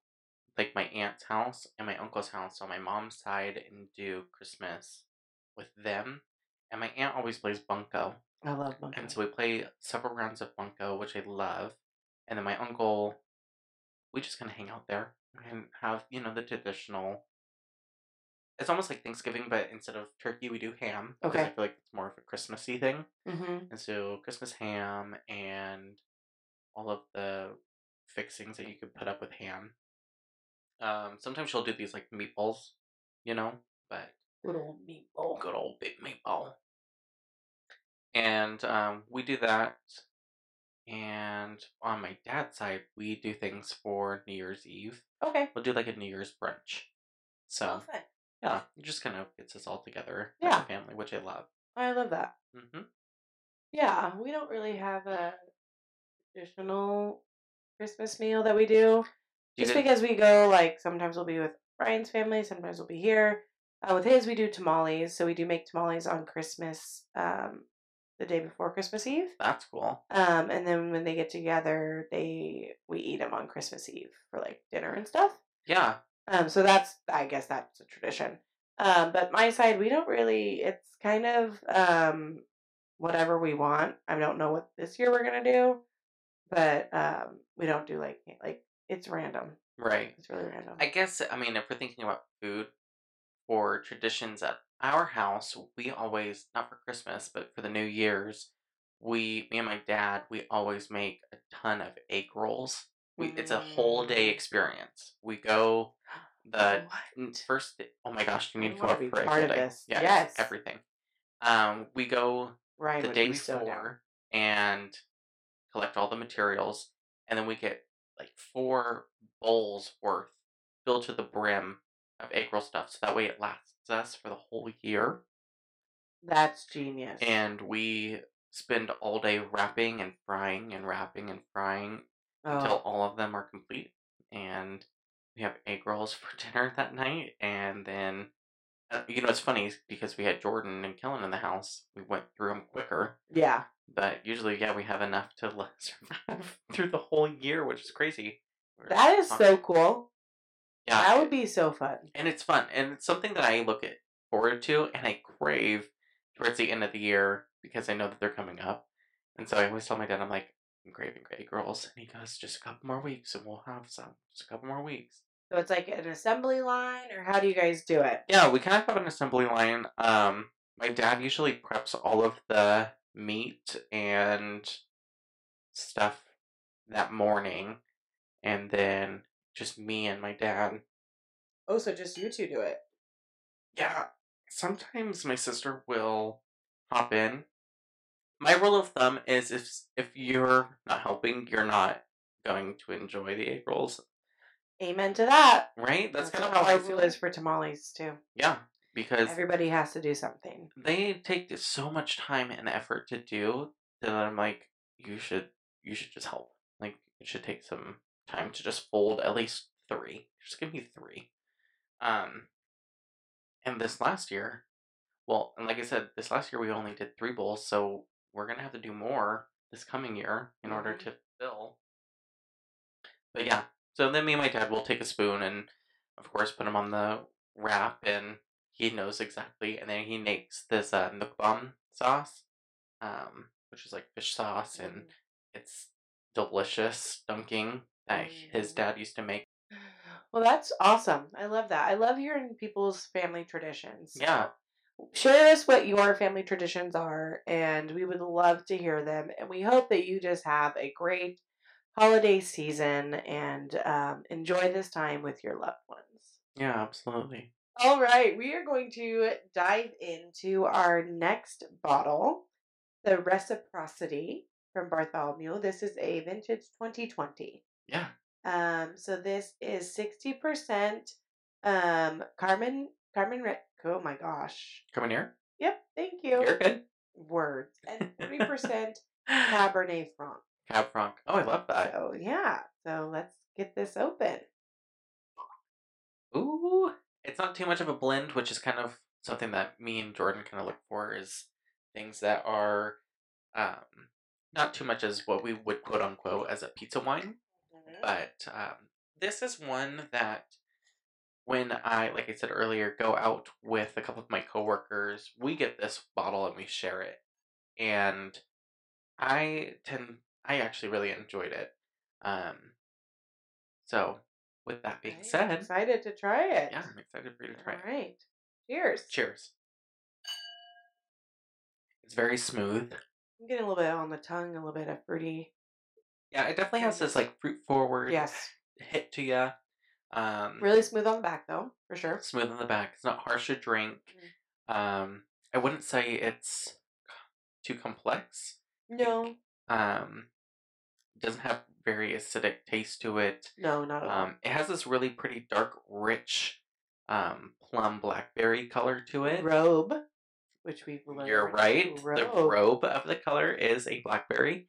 like my aunt's house and my uncle's house on my mom's side and do Christmas with them. And my aunt always plays bunko. I love bunko. And so we play several rounds of bunko, which I love. And then my uncle, we just kind of hang out there and have, you know, the traditional. It's almost like Thanksgiving, but instead of turkey, we do ham. because I feel like it's more of a Christmassy thing. Mm-hmm. And so Christmas ham and all of the fixings that you could put up with ham. Um, sometimes she'll do these like meatballs, you know, but Good old meatball. good old big meatball. And um, we do that. And on my dad's side, we do things for New Year's Eve. Okay. We'll do like a New Year's brunch. So Oh, yeah, it just kind of gets us all together Yeah. as a family, which I love. I love that. hmm Yeah, we don't really have a traditional Christmas meal that we do. Just did- because we go, like, sometimes we'll be with Brian's family, sometimes we'll be here. Uh, with his, we do tamales. So we do make tamales on Christmas, um, the day before Christmas Eve. That's cool. Um, and then when they get together, they we eat them on Christmas Eve for like dinner and stuff. Yeah. Um, so that's I guess that's a tradition. Um, but my side, we don't really. It's kind of um, whatever we want. I don't know what this year we're gonna do, but um, we don't do like like it's random. Right. It's really random. I guess I mean if we're thinking about food or traditions at our house, we always not for Christmas, but for the New Year's, we me and my dad, we always make a ton of egg rolls. We it's a whole day Mm. experience. We go the What? first oh my gosh, you I need to come up for part of day. this. Yeah, Yes. everything. Um, we go Ryan the day be so before and collect all the materials, and then we get like four bowls worth filled to the brim of egg roll stuff, so that way it lasts us for the whole year. That's genius. And we spend all day wrapping and frying and wrapping and frying until oh, all of them are complete. And we have egg rolls for dinner that night, and then. Uh, you know, it's funny because we had Jordan and Kellen in the house. We went through them quicker, yeah, but usually, yeah, we have enough to let survive through the whole year, which is crazy. We're that is talk- so cool. yeah, that would be so fun. and it's fun, and it's something that I look at forward to, and I crave towards the end of the year because I know that they're coming up, and so I always tell my dad, I'm like, I'm craving egg Girls. and he goes, just a couple more weeks, and we'll have some. Just a couple more weeks. So it's like an assembly line, or how do you guys do it? Yeah, we kind of have an assembly line. Um, my dad usually preps all of the meat and stuff that morning, and then just me and my dad. Oh, so just you two do it. Yeah, sometimes my sister will hop in. My rule of thumb is if if you're not helping, you're not going to enjoy the egg rolls, Amen to that. right? That's, kind of how I feel. is for tamales too. Yeah, because Everybody has to do something. they take so much time and effort to do that I'm like, you should you should just help. Like it should take some time to just fold at least three. Just give me three. Um and this last year, well, and like I said, this last year we only did three bowls, so we're gonna have to do more this coming year in order Mhm. to fill. But yeah, so then me and my dad will take a spoon and, of course, put them on the wrap, and he knows exactly. And then he makes this uh, nuoc mam sauce, um, which is like fish sauce, and it's delicious dunking that his Mm. dad used to make. Well, that's awesome. I love that. I love hearing people's family traditions. Yeah, Share us what your family traditions are, and we would love to hear them. And we hope that you just have a great holiday season and um, enjoy this time with your loved ones. yeah, absolutely. All right, we are going to dive into our next bottle, the Reciprocity from Bartholomew. This is a vintage 2020. Yeah. Um, so this is 60% um Carmen Carmen Red. Oh my gosh. Coming here. Yep, thank you. You're good. Words. And 3% Cabernet Franc. Cab Franc. Oh, I love that. So yeah. So let's get this open. Ooh, it's not too much of a blend, which is kind of something that me and Jordan kind of look for is things that are um, not too much as what we would quote unquote as a pizza wine. But um, this is one that when I, like I said earlier, go out with a couple of my coworkers, we get this bottle and we share it. And I tend, I actually really enjoyed it. Um, so, with that being I'm said, excited to try it. yeah, I'm excited for you to try All it. right. Cheers. Cheers. It's very smooth. I'm getting a little bit on the tongue, a little bit of fruity. Yeah, it definitely has this like fruit forward Yes. hit to you. Um, Really smooth on the back though, for sure. smooth on the back. It's not harsh to drink. Mm. Um, I wouldn't say it's too complex. No. Um, doesn't have very acidic taste to it. No, not at all. Um, it has this really pretty dark, rich, um, plum blackberry color to it. Robe, which we've learned. You're right. Robe. The robe of the color is a blackberry,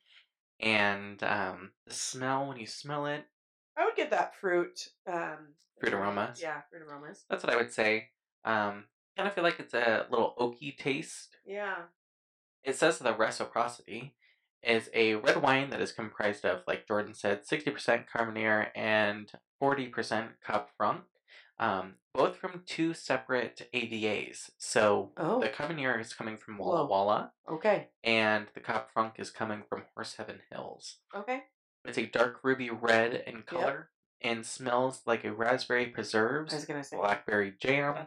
and um, the smell when you smell it, I would get that fruit. Um, Fruit aromas? Yeah, fruit aromas. that's what I would say. Um, kind of feel like it's a little oaky taste. Yeah. It says the reciprocity is a red wine that is comprised of, like Jordan said, sixty percent Carmenere and forty percent Cab Franc. Um, both from two separate AVAs. So Oh. the Carmenere is coming from Walla Whoa. Walla, Okay. and the Cab Franc is coming from Horse Heaven Hills. Okay. It's a dark ruby red in color and smells like a raspberry I was preserves, gonna say. blackberry jam,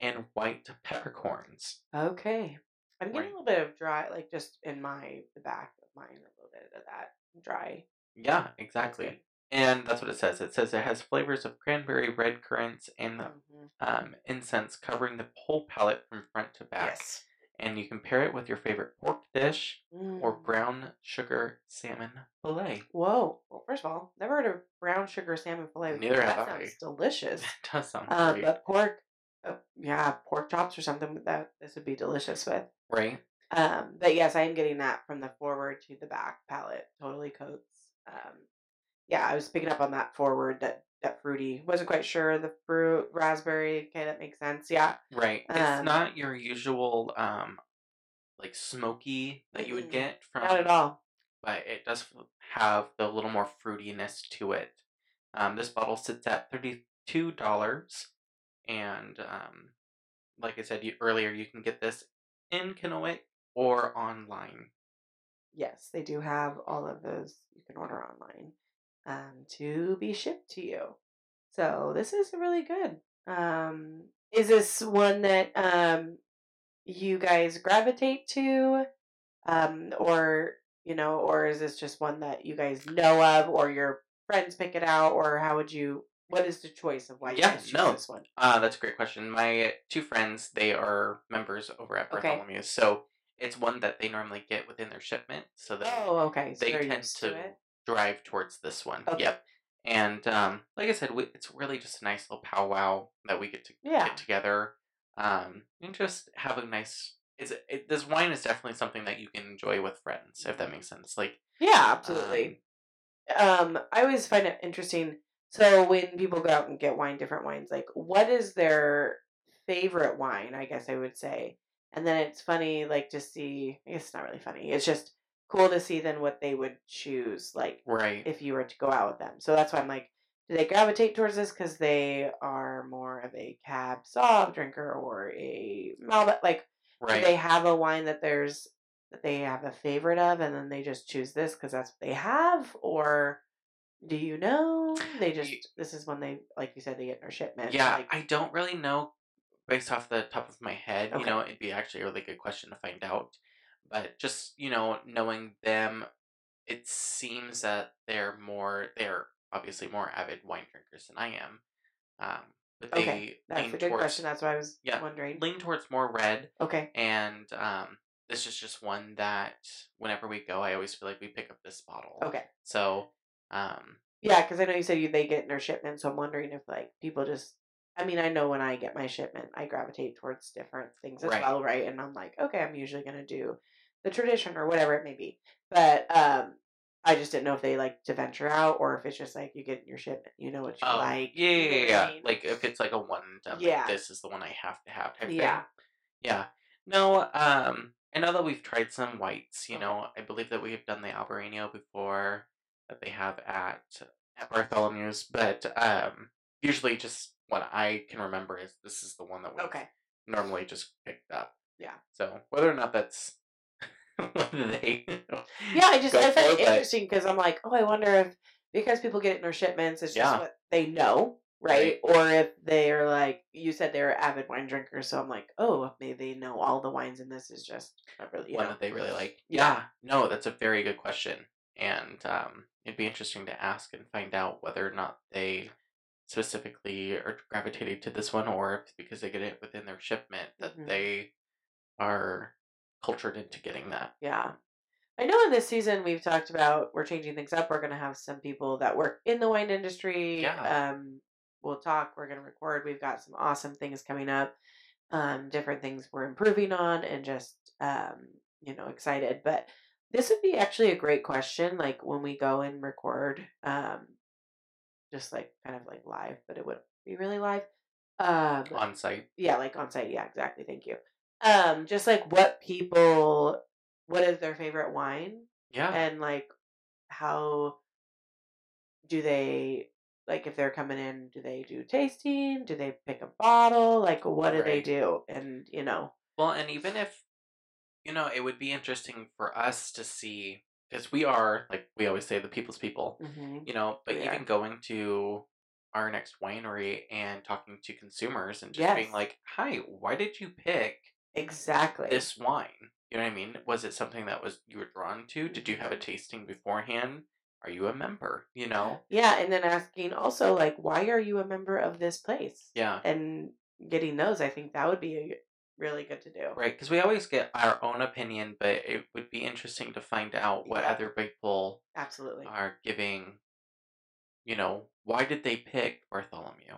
and white peppercorns. Okay. I'm getting a little bit of dry, like just in my the back mine, a little bit of that dry. Yeah, exactly. And that's what it says. It says it has flavors of cranberry, red currants, and Mhm. um, incense covering the whole palate from front to back. Yes. And you can pair it with your favorite pork dish or Mm. brown sugar salmon fillet. Whoa. Well, first of all, never heard of brown sugar salmon fillet. Neither that have I. sounds delicious. It does sound Um, great, but pork, uh, yeah, pork chops or something that this would be delicious with. right? Um, but yes, I am getting that from the forward to the back palate. Totally coats. Um, yeah, I was picking up on that forward that that fruity. Wasn't quite sure the fruit raspberry. Okay, that makes sense. Yeah. Right. It's Um, not your usual um like smoky that you would get from Not at all. but it does have the little more fruitiness to it. Um, this bottle sits at thirty-two dollars, and um, like I said you, earlier, you can get this in Kennewick or online. Yes, they do have all of those you can order online um, to be shipped to you. So this is really good. Um, is this one that um, you guys gravitate to, um, or you know, or is this just one that you guys know of, or your friends pick it out, or how would you? What is the choice of why you Yeah, guys choose no. this one? Uh, that's a great question. My two friends, they are members over at Okay. Bartholomew's, so it's one that they normally get within their shipment. So they Oh, okay. So they they're tend used to to it. drive towards this one. Okay. Yep. And um, like I said, we, it's really just a nice little powwow that we get to Yeah. get together um, and just have a nice. It's it, this wine is definitely something that you can enjoy with friends, if that makes sense. Like Yeah, absolutely. Um, I always find it interesting. So when people go out and get wine, different wines, like what is their favorite wine? I guess I would say, and then it's funny, like to see. I guess it's not really funny. It's just cool to see then what they would choose, like right, if you were to go out with them. So that's why I'm like, do they gravitate towards this because they are more of a cab sauv drinker or a Malbec? Like, right. do they have a wine that there's that they have a favorite of and then they just choose this because that's what they have or do you know they just You- this is when they like you said they get in their shipment yeah, like, I don't really know based off the top of my head. You know, it'd be actually a really good question to find out. But just you know, knowing them, it seems that they're more they're obviously more avid wine drinkers than I am. Um, but they okay that's a good towards question that's why i was yeah, wondering lean towards more red okay and um, this is just one that whenever we go, I always feel like we pick up this bottle. Okay. So, um, Yeah, because I know you said you they get in their shipment, so I'm wondering if like people just. I mean, I know when I get my shipment, I gravitate towards different things as Right. well, right? And I'm like, okay, I'm usually gonna do the tradition or whatever it may be. But um, I just didn't know if they like to venture out or if it's just like you get your shipment, you know what you oh, like. yeah, you know yeah, I yeah. mean? Like if it's like a one and done, Yeah. like this is the one I have to have type Yeah. thing. Yeah. No, um, I know that we've tried some whites. You Okay. know, I believe that we have done the Albarino before that they have at at Bartholomew's, but um, usually just what I can remember is this is the one that we Okay. normally just picked up. Yeah. So whether or not that's whether they Yeah, I just I find it interesting because I'm like, oh, I wonder if because people get it in their shipments, it's just Yeah. what they know, right? Or if they are like you said, they're avid wine drinkers, so I'm like, oh, maybe they know all the wines, and this is just not really, one know. that they really like. Yeah. Yeah, no, that's a very good question, and um, it'd be interesting to ask and find out whether or not they specifically are gravitated to this one, or if because they get it within their shipment that Mhm. they are cultured into getting that. Yeah. I know in this season we've talked about we're changing things up. We're going to have some people that work in the wine industry. Yeah. Um, we'll talk. We're going to record. We've got some awesome things coming up. Um, different things we're improving on, and just um, you know, excited. But this would be actually a great question. Like when we go and record, um, just like kind of like live, but it wouldn't be really live. Um, On site, yeah, like on site. Yeah, exactly. Thank you. Um, just like what people, what is their favorite wine, yeah, and like how do they like if they're coming in? Do they do tasting? Do they pick a bottle? Like what do they do? And you know, Well, and even if, you know, it would be interesting for us to see, because we are, like we always say, the people's people, mhm, you know, but We even going to our next winery and talking to consumers and just being like, hi, why did you pick exactly. this wine? You know what I mean? Was it something that was you were drawn to? Did you have a Mhm. tasting beforehand? Are you a member? You know? yeah, and then asking also like, why are you a member of this place? Yeah. And getting those, I think that would be really good to do. Right, because we always get our own opinion, but it would be interesting to find out what Yeah. other people Absolutely. are giving you know why did they pick bartholomew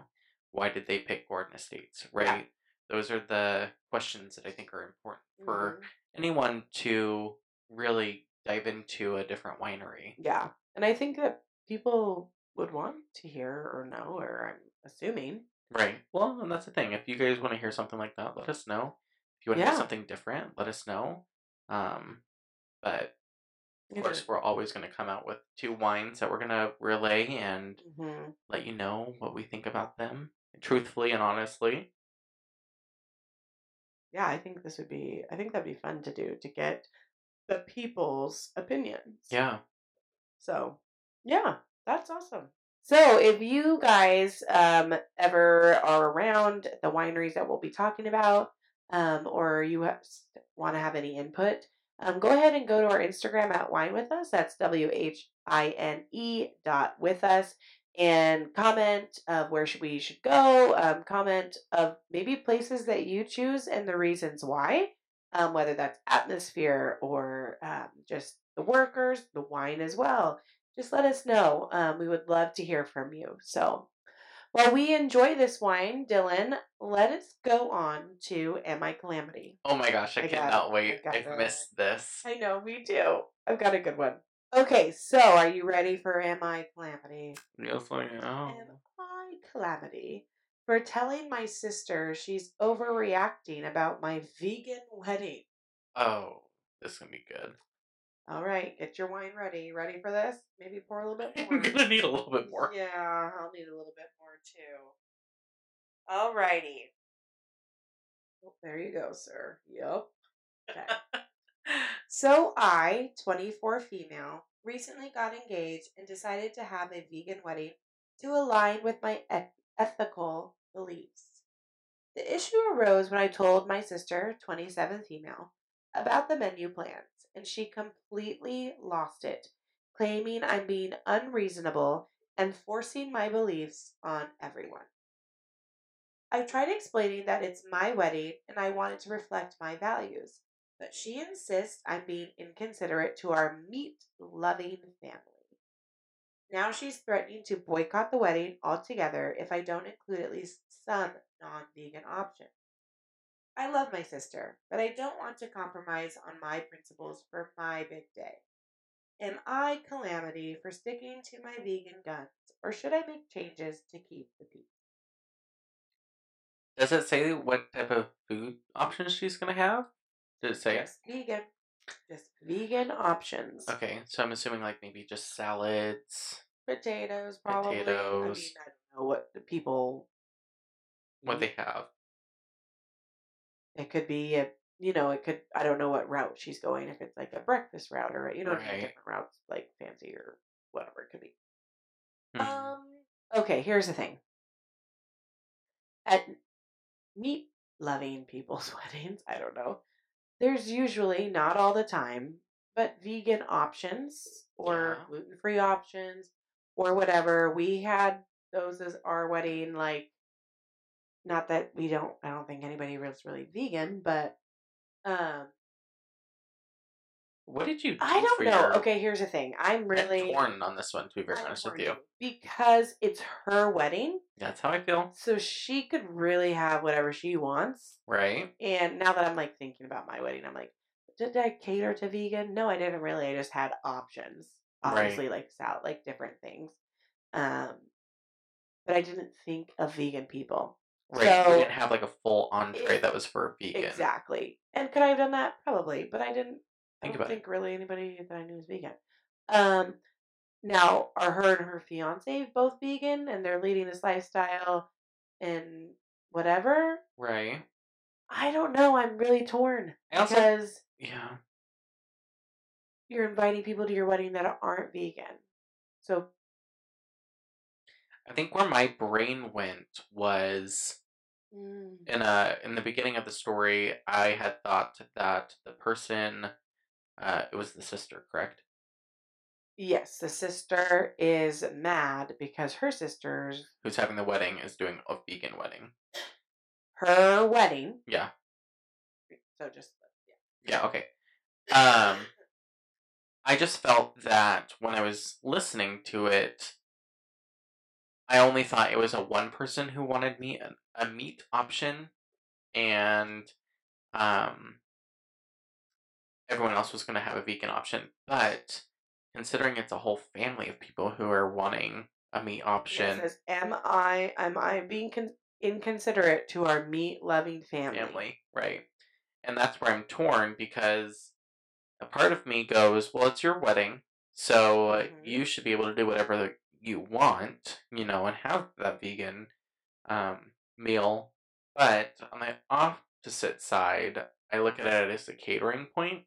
why did they pick gordon estates right those are the questions that i think are important for Mhm. anyone to really dive into a different winery Yeah. And I think that people would want to hear or know, or I'm assuming. Right well and that's the thing if you guys want to hear something like that let us know if you want to Yeah. hear something different let us know um but of It course is. we're always going to come out with two wines that we're going to relay and Mhm. let you know what we think about them truthfully and honestly Yeah, I think this would be, I think that'd be fun to do to get the people's opinions. yeah So, yeah, that's awesome. So, if you guys um, ever are around the wineries that we'll be talking about, um, or you want to have any input, um, go ahead and go to our Instagram at Whine With Us. That's W H I N E dot with us, and comment of where should we should go. Um, comment of maybe places that you choose and the reasons why. Um, whether that's atmosphere or um, just the workers, the wine as well just let us know. Um, we would love to hear from you. So, while we enjoy this wine, Dylan, let us go on to Am I Calamity? Oh my gosh, I, I cannot wait. got I've missed this. I know, me too. I've got a good one. Okay, so are you ready for Am I Calamity? Yes, I am. Am I Calamity? For telling my sister she's overreacting about my vegan wedding. Oh, this is gonna be good. All right, get your wine ready. Ready for this? Maybe pour a little bit more. I'm gonna need a little bit more. Yeah, I'll need a little bit more too. Alrighty. Oh, there you go, sir. Yep. Okay. so I, 24 female, recently got engaged and decided to have a vegan wedding to align with my eth- ethical beliefs. The issue arose when I told my sister, 27 female, about the menu plans, and she completely lost it, claiming I'm being unreasonable and forcing my beliefs on everyone. I tried explaining that it's my wedding and I wanted to reflect my values, but she insists I'm being inconsiderate to our meat loving family. Now she's threatening to boycott the wedding altogether if I don't include at least some non vegan options. I love my sister, but I don't want to compromise on my principles for my big day. Am I calamity for sticking to my vegan guns, or should I make changes to keep the peace? Does it say what type of food options she's gonna have? Did it say? Just vegan. Just vegan options. Okay, so I'm assuming like maybe just salads, Potatoes, probably. I Potatoes. mean, I don't know what the people. what they have. It could be a, you know, it could. I don't know what route she's going. If it's like a breakfast route or you know, Right. different routes like fancy or whatever it could be. Hmm. Um. Okay. Here's the thing. At meat loving people's weddings, I don't know. There's usually not all the time, but vegan options or Yeah. gluten free options or whatever. We had those as our wedding. Like, not that we don't. I don't think anybody was really vegan, but um, What did you? Do I don't know. Your... Okay, here's the thing. I'm really torn on this one. To be very I'm honest with you, because it's her wedding. that's how I feel. So she could really have whatever she wants. Right? And now that I'm like thinking about my wedding, I'm like, did I cater to vegan? No, I didn't really. I just had options. Right. Obviously, like salad, like different things. Um, but I didn't think of vegan people. Right. So- you didn't have like a full entree If- that was for a vegan. Exactly. And could I have done that? Probably, but I didn't. Think I don't about it. think really anybody that I knew was vegan. Um, now are her and her fiance both vegan, and they're leading this lifestyle and whatever? Right. I don't know. I'm really torn also- because Yeah. you're inviting people to your wedding that aren't vegan. So I think where my brain went was mm, in a in the beginning of the story. I had thought that the person, uh, it was the sister, correct? yes, the sister is mad because her sister's Who's having the wedding is doing a vegan wedding. her wedding. Yeah. So just Yeah. Okay. Um, I just felt that when I was listening to it, I only thought it was a one person who wanted meat, a meat option, and um, everyone else was going to have a vegan option. But considering it's a whole family of people who are wanting a meat It option, says, "Am I am I being con- inconsiderate to our meat loving family?" family, right? And that's where I'm torn because a part of me goes, well, it's your wedding, so Mhm. you should be able to do whatever you want, you know, and have that vegan um, meal. But on the opposite side, I look at it as a catering point,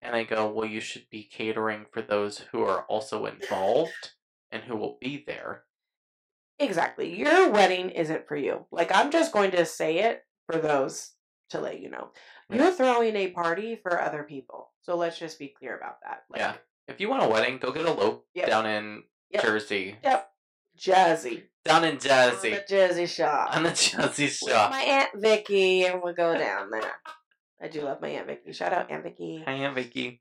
and I go, well, you should be catering for those who are also involved and who will be there. Exactly. Your wedding isn't for you. Like I'm just going to say it for those to let you know. Right. You're throwing a party for other people. So let's just be clear about that. Like, Yeah. If you want a wedding, go get a lope Yep. down in Yep. Jersey. Yep. Jazzy. Down in On Jersey. the Jersey shop. On the Jersey With shop. my Aunt Vicky and we'll go down there. I do love my Aunt Vicky. Shout out Aunt Vicky. Hi, Aunt Vicky.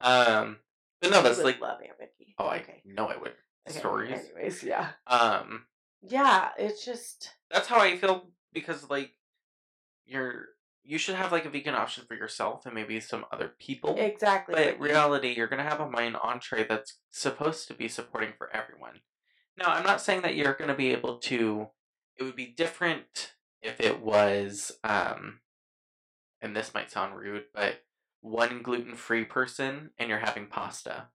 Um, but no, that's like, love Aunt Vicky. oh, I okay. know I would. Okay, Stories. Anyways, yeah. Um, Yeah, it's just that's how I feel because like you're you should have like a vegan option for yourself and maybe some other people. exactly. But in reality, you're gonna have a main entree that's supposed to be supporting for everyone. Now, I'm not saying that you're gonna be able to. It would be different if it was, um, and this might sound rude, but one gluten free person and you're having pasta,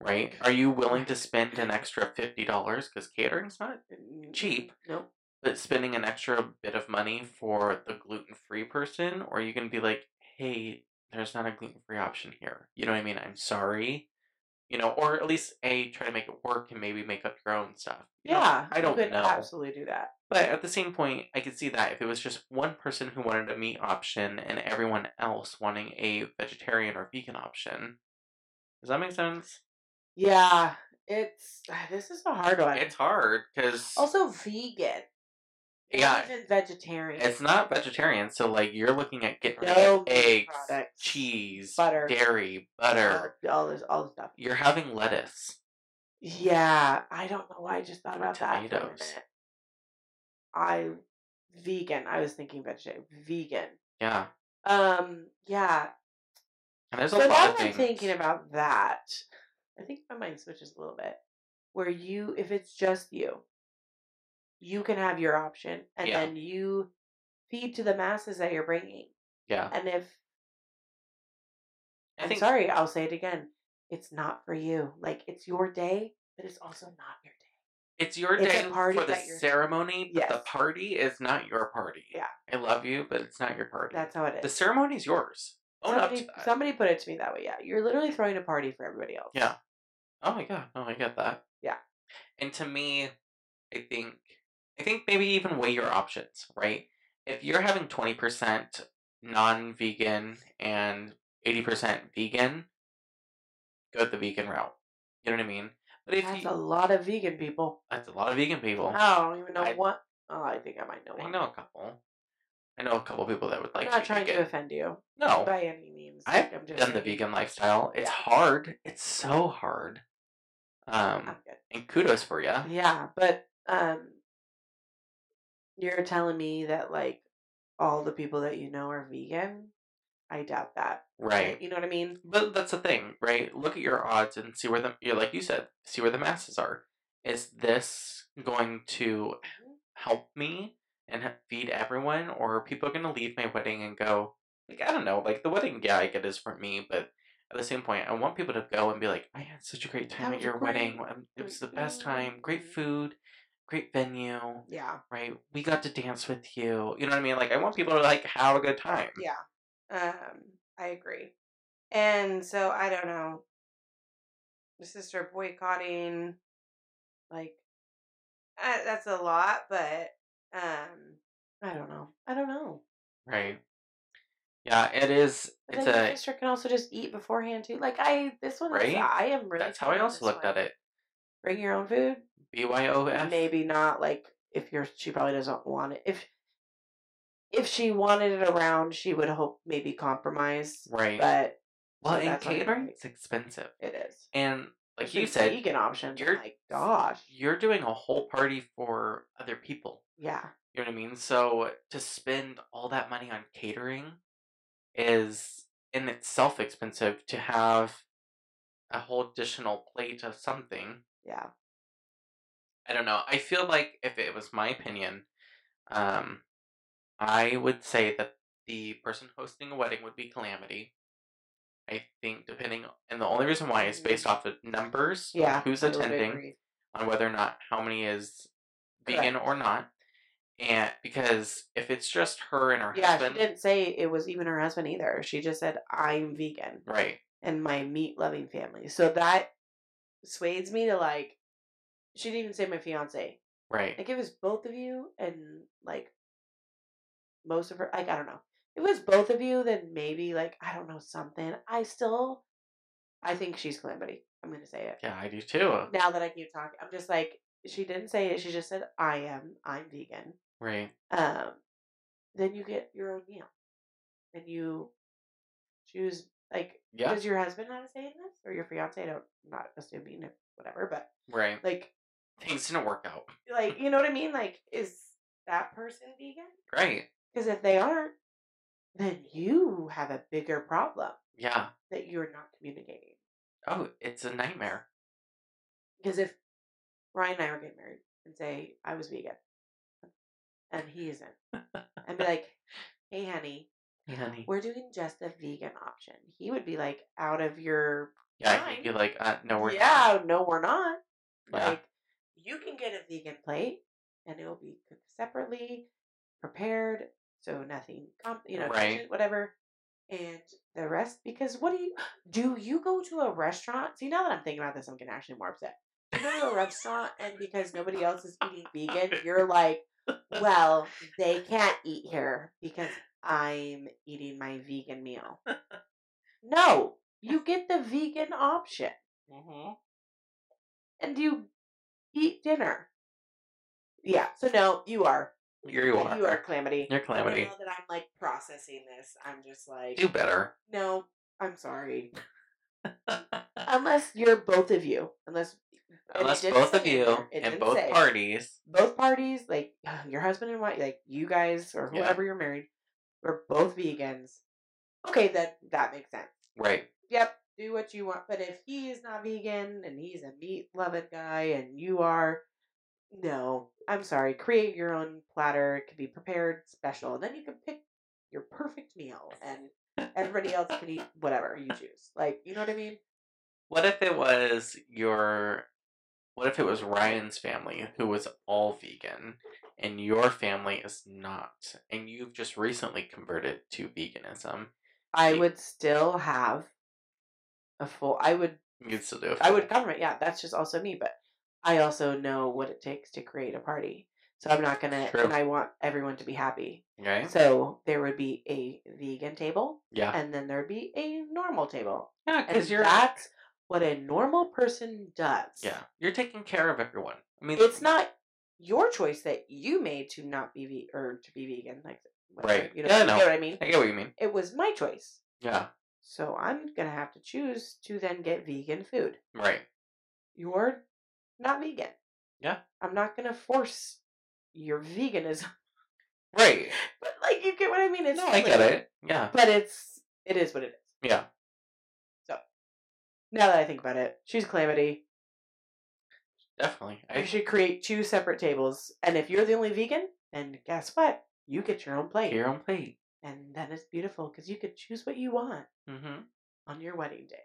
right? Are you willing to spend an extra fifty dollars because catering's not mm, cheap. Nope. But spending an extra bit of money for the gluten free person, or you can be like, hey, there's not a gluten free option here. You know what I mean? I'm sorry. You know, or at least A, try to make it work and maybe make up your own stuff. You know, Yeah, I don't know. absolutely do that. But at the same point, I could see that if it was just one person who wanted a meat option and everyone else wanting a vegetarian or vegan option. Does that make sense? Yeah, it's this is a hard one. It's hard because also vegan. Yeah. even vegetarian. It's not vegetarian, so like you're looking at getting rid No of eggs, products, cheese, butter, dairy, butter. all, all this, all this stuff. You're having lettuce. Yeah, I don't know why I just thought about that. For a tomatoes. I vegan. I was thinking vegetarian. Vegan. Yeah. Um. Yeah. And there's So a lot that of I'm things. thinking about that, I think my mind switches a little bit. Where you, if it's just you, you can have your option, and Yeah. then you feed to the masses that you're bringing. yeah. And if I I'm think sorry, I'll say it again. It's not for you. Like it's your day, but it's also not your day. it's your it's day party for the ceremony, but the party is not your party. Yeah. I love you, but it's not your party. That's how it is. the ceremony is yours. Own up somebody, to that. somebody put it to me that way. Yeah, you're literally throwing a party for everybody else. Yeah. Oh my god, no, I get that. Yeah. And to me, I think I think maybe even weigh your options, right? If you're having twenty percent non vegan and eighty percent vegan, go the vegan route. You know what I mean? But if That's you a lot of vegan people. that's a lot of vegan people. I don't even know I- what. Oh, I think I might know I one. know a couple. I know a couple people that would like. I'm not trying vegan. to offend you No. by any means. I've Like, I'm just done the vegan lifestyle. It's Yeah. hard. It's so hard. Um and kudos for you. Yeah, but um, you're telling me that like all the people that you know are vegan. I doubt that. Right. You know what I mean? But that's the thing, right? Look at your odds and see where the you're like you said, see where the masses are. Is this going to help me and feed everyone, or are people going to leave my wedding and go like I don't know, like the wedding, yeah, I get is for me, but at the same point, I want people to go and be like, I had such a great time That at your great. wedding. Um, It was the best time. Great food." Great venue, Yeah. right? We got to dance with you. You know what I mean? Like I want people to like have a good time. Yeah. Um, I agree. And so I don't know. The sister boycotting, like, uh, that's a lot, but um, I don't know. I don't know. Right. Yeah, it is. But It's a. sister can also just eat beforehand too. Like I, this one, is- Right? I am really. That's how I also looked one. at it. Bring your own food. BYOF. Maybe not. Like if you're, she probably doesn't want it. If if she wanted it around, she would hope maybe compromise. Right. But well, so and that's not gonna catering is expensive. it is. And like Especially you said, vegan options. you're- oh my gosh. you're doing a whole party for other people. Yeah. You know what I mean? So to spend all that money on catering is in itself expensive to have a whole additional plate of something. Yeah. I don't know. I feel like if it was my opinion, um, I would say that the person hosting a wedding would be Calamity. I think depending, and the only reason why is based off of numbers, Yeah. who's attending, on whether or not how many is vegan or not, and because if it's just her and her Yeah, husband, she didn't say it was even her husband either. She just said I'm vegan right, and my meat loving family. So that sways me to like. She didn't even say my fiance. right, Like it was both of you and like most of her. Like I don't know. If it was both of you, then maybe like I don't know something. I still, I think she's calamity. I'm gonna say it. yeah, I do too, Now that I keep talking, I'm just like she didn't say it. She just said I am. I'm vegan. right, um, then you get your own meal, and you choose like. yeah, Does your husband not a say this, or your fiance? I don't, I'm not assuming it, whatever, but right. like, Things didn't work out, like you know what I mean? Like, is that person vegan? right? Because if they aren't, then you have a bigger problem Yeah. that you're not communicating. Oh, it's a nightmare. Because if Ryan and I were getting married and say I was vegan, and he isn't, and be like, "Hey, honey, Hey, honey. we're doing just a vegan option. He would be like, out of your Yeah, fine. you'd be like, uh, no, we're yeah, no, we're not. Yeah. Like, you can get a vegan plate, and it will be cooked separately, prepared, so nothing, comp- you know, Right. whatever. And the rest, because what do you do? You go to a restaurant. See, now that I'm thinking about this, I'm getting actually more upset. You go to a restaurant, and because nobody else is eating vegan, you're like, well, they can't eat here because I'm eating my vegan meal. No, you get the vegan option hmm and you eat dinner. Yeah, so no, you are. Here you are. You are calamity. You're calamity. Now that I'm like processing this, I'm just like, Do better. no, I'm sorry. Unless you're both of you, unless Unless both of you and both say. parties. both parties, like your husband and wife, like you guys or Yeah. whoever you're married, we're both vegans. Okay, then that makes sense. Right. Yep, do what you want. But if he is not vegan and he's a meat loving guy and you are, no, I'm sorry. Create your own platter. It can be prepared special, and then you can pick your perfect meal, and everybody else can eat whatever you choose. Like, you know what I mean? What if it was your what if it was Ryan's family who was all vegan and your family is not and you've just recently converted to veganism? I would still have a full. I would You'd still do it. I would cover it. Yeah, that's just also me. But I also know what it takes to create a party. So I'm not gonna, True. and I want everyone to be happy. Okay. So there would be a vegan table, Yeah. and then there'd be a normal table, Yeah, because you're that's what a normal person does. yeah you're taking care of everyone. I mean, it's not your choice that you made to not be ve- or to be vegan, like whatever, Right. You know, Yeah, I you know. what I mean? I get what you mean. It was my choice, Yeah. So I'm gonna have to choose to then get vegan food. Right. you're not vegan. Yeah. I'm not gonna force your veganism. Right. But like you get what I mean? It's No, I get it. Yeah. But it's it is what it is. Yeah. So now that I think about it, she's calamity. Definitely. You I should create two separate tables. And if you're the only vegan, then guess what? You get your own plate. your own plate. And then it's beautiful because you could choose what you want Mm-hmm. on your wedding day.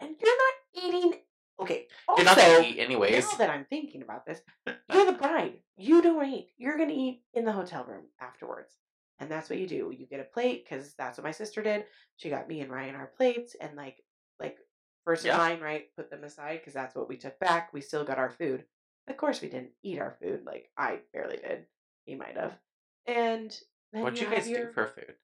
And you're not eating okay. You're not gonna also, eat anyways. Now that I'm thinking about this, you're the bride. You don't eat. You're gonna eat in the hotel room afterwards, and that's what you do. You get a plate because that's what my sister did. She got me and Ryan our plates, and like, like first Yeah. in line, right? Put them aside because that's what we took back. We still got our food. Of course, we didn't eat our food. Like I barely did. He might have. And What'd you guys your- do for food?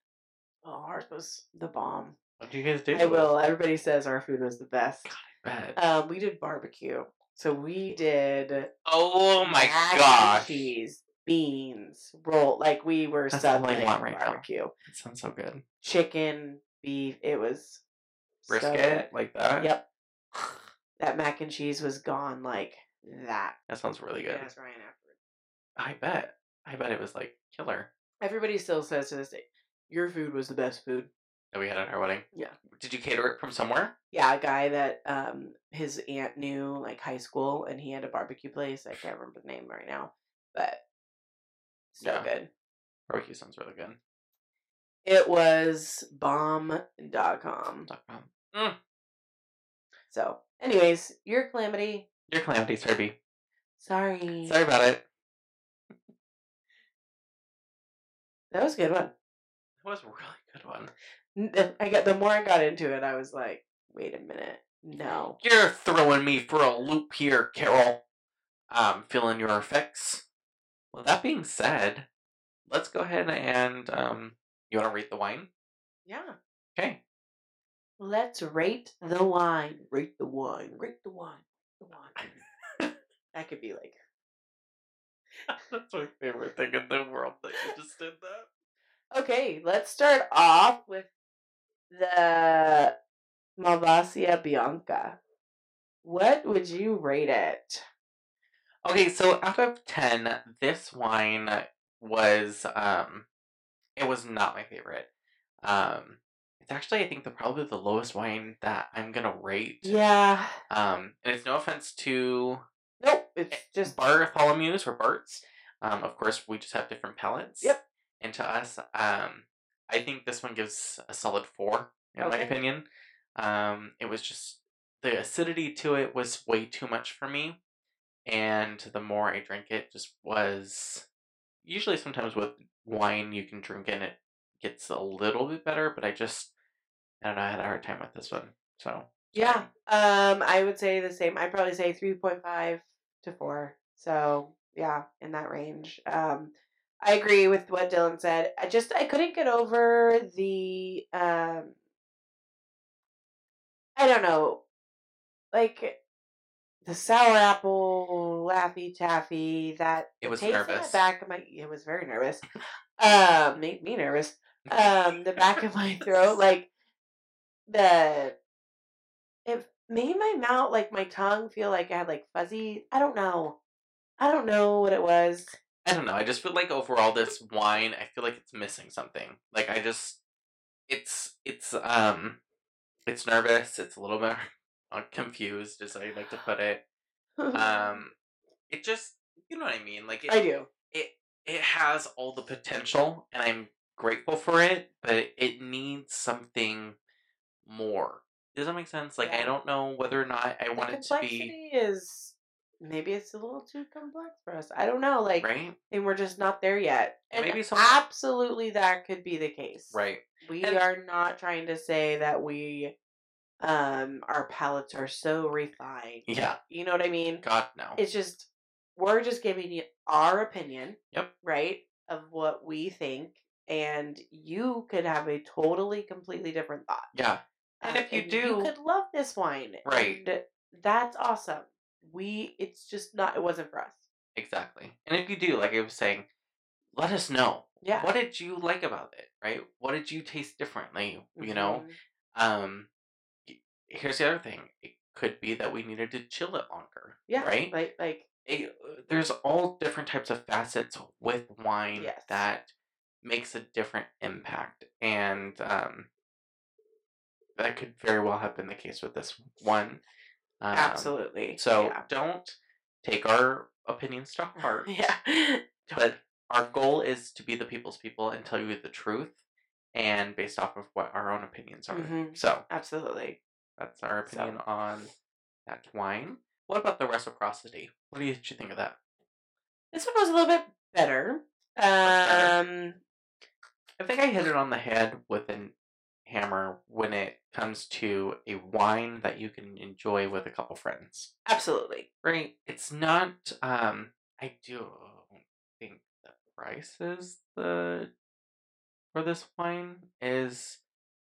Oh, ours was the bomb. What do you guys do? I will. Everybody says our food was the best. Bet. Um, we did barbecue. So we did oh my mac and gosh. cheese, beans, roll. Like we were That's all I subbing want now. barbecue, That sounds so good. chicken, beef. It was Brisket good. like that. Yep, that mac and cheese was gone like that. That sounds really good. Yes, Ryan afterwards. I bet. I bet it was like killer Everybody still says to this day, "Your food was the best food." that we had at our wedding. Yeah. Did you cater it from somewhere? Yeah, a guy that um his aunt knew like high school, and he had a barbecue place. I can't remember the name right now, but so Yeah. good. Barbecue sounds really good. It was bomb.com. About- Mm, So, anyways, your calamity. your calamity, Serby. Sorry. Sorry about it. That was a good one. That was a really good one. I got the more I got into it, I was like, wait a minute. No. You're throwing me for a loop here, Carol. I'm feeling your effects. Well, that being said, let's go ahead and um, you want to rate the wine? Yeah. Okay. Let's rate the wine. Rate the wine. Rate the wine. The wine. that could be like That's my favorite thing in the world that you just did that. Okay, let's start off with the Malvasia Bianca. What would you rate it? Okay, so out of 10, this wine was um it was not my favorite. Um it's actually I think the probably the lowest wine that I'm going to rate. Yeah. Um and it's no offense to. It's just Bartholomew's or Bart's. Um of course we just have different palates. Yep. And to us um I think this one gives a solid 4 in my opinion. Um it was just the acidity to it was way too much for me and the more I drank it, just was usually sometimes with wine you can drink and it gets a little bit better, but I just I don't know, I had a hard time with this one. So yeah. Um, I would say the same. I'd probably say three point five to four. So yeah, in that range. Um, I agree with what Dylan said. I just I couldn't get over the um. I don't know, like the sour apple, laffy taffy, that It was nervous. the back of my it was very nervous. Um, made me nervous. Um, the back of my throat, like the it made my mouth like my tongue feel like I had like fuzzy. I don't know. I don't know what it was. I don't know. I just feel like overall this wine, I feel like it's missing something. Like I just, it's it's um, it's nervous. It's a little bit uh, confused, as I like to put it. Um, it just, you know what I mean. Like it, I do. it it has all the potential, and I'm grateful for it. But it needs something more. Does that make sense? Like I don't know whether or not I The want it to complexity be is maybe it's a little too complex for us. I don't know. Like, right, and we're just not there yet. And Maybe some- absolutely that could be the case. right. We And- are not trying to say that we um our palates are so refined. Yeah. You know what I mean? God no. It's just we're just giving you our opinion. Yep. Right? Of what we think. And you could have a totally completely different thought. yeah. And Um, if you you do- you could love this wine. Right. And that's awesome. We it's just not it wasn't for us. Exactly. And if you do, like I was saying, let us know. Yeah. What did you like about it, right? What did you taste differently? You know? Mhm. Um here's the other thing. It could be that we needed to chill it longer. Yeah. Right? Like like It, there's all different types of facets with wine Yes. that makes a different impact. And um that could very well have been the case with this one. Um, absolutely. So yeah. don't take our opinions to heart. yeah. But our goal is to be the people's people and tell you the truth, and based off of what our own opinions are. Mhm. So Absolutely. that's our So- opinion on that wine. What about the reciprocity? What did you think of that? This one was a little bit better. better. Um I think I hit it on the head with a hammer when it comes to a wine that you can enjoy with a couple friends. absolutely. Right? It's not. Um, I do think the price is the for this wine is.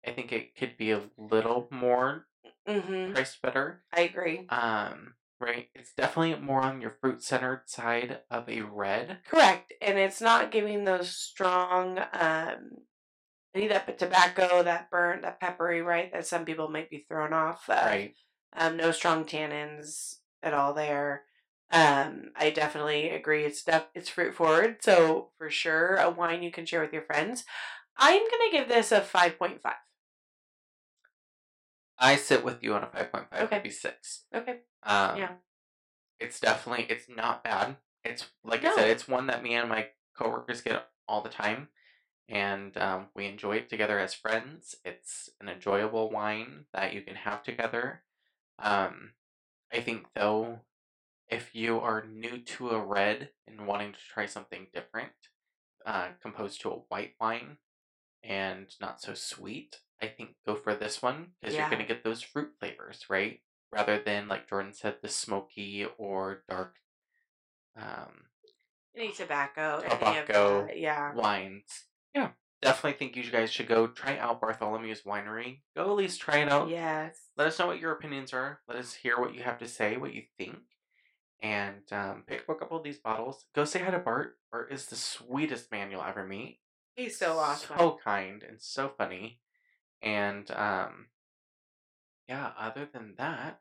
I think it could be a little more Mhm. priced better. I agree. Um, right? It's definitely more on your fruit centered side of a red. Correct. And it's not giving those strong um that tobacco, that burnt, that peppery, right? That some people might be thrown off. Uh, Right. Um, no strong tannins at all there. Um, I definitely agree. It's def- it's fruit forward, so for sure a wine you can share with your friends. I'm gonna give this a five point five. I sit with you on a five point five. Okay. Maybe six. Okay. Um, Yeah. It's definitely it's not bad. It's like I said, it's one that me and my coworkers get all the time, and um, we enjoy it together as friends. It's an enjoyable wine that you can have together. Um, I think though, if you are new to a red and wanting to try something different, uh, composed to a white wine and not so sweet, I think go for this one because Yeah. you're gonna get those fruit flavors, right? Rather than like Jordan said, the smoky or dark um, Any tobacco, any of Tobacco. yeah. wines. Definitely think you guys should go try out Bartholomew's Winery. Go at least try it out. Yes. Let us know what your opinions are. Let us hear what you have to say, what you think. And um, pick up a couple of these bottles. Go say hi to Bart. Bart is the sweetest man you'll ever meet. He's so awesome. So kind and so funny. And um, yeah, other than that,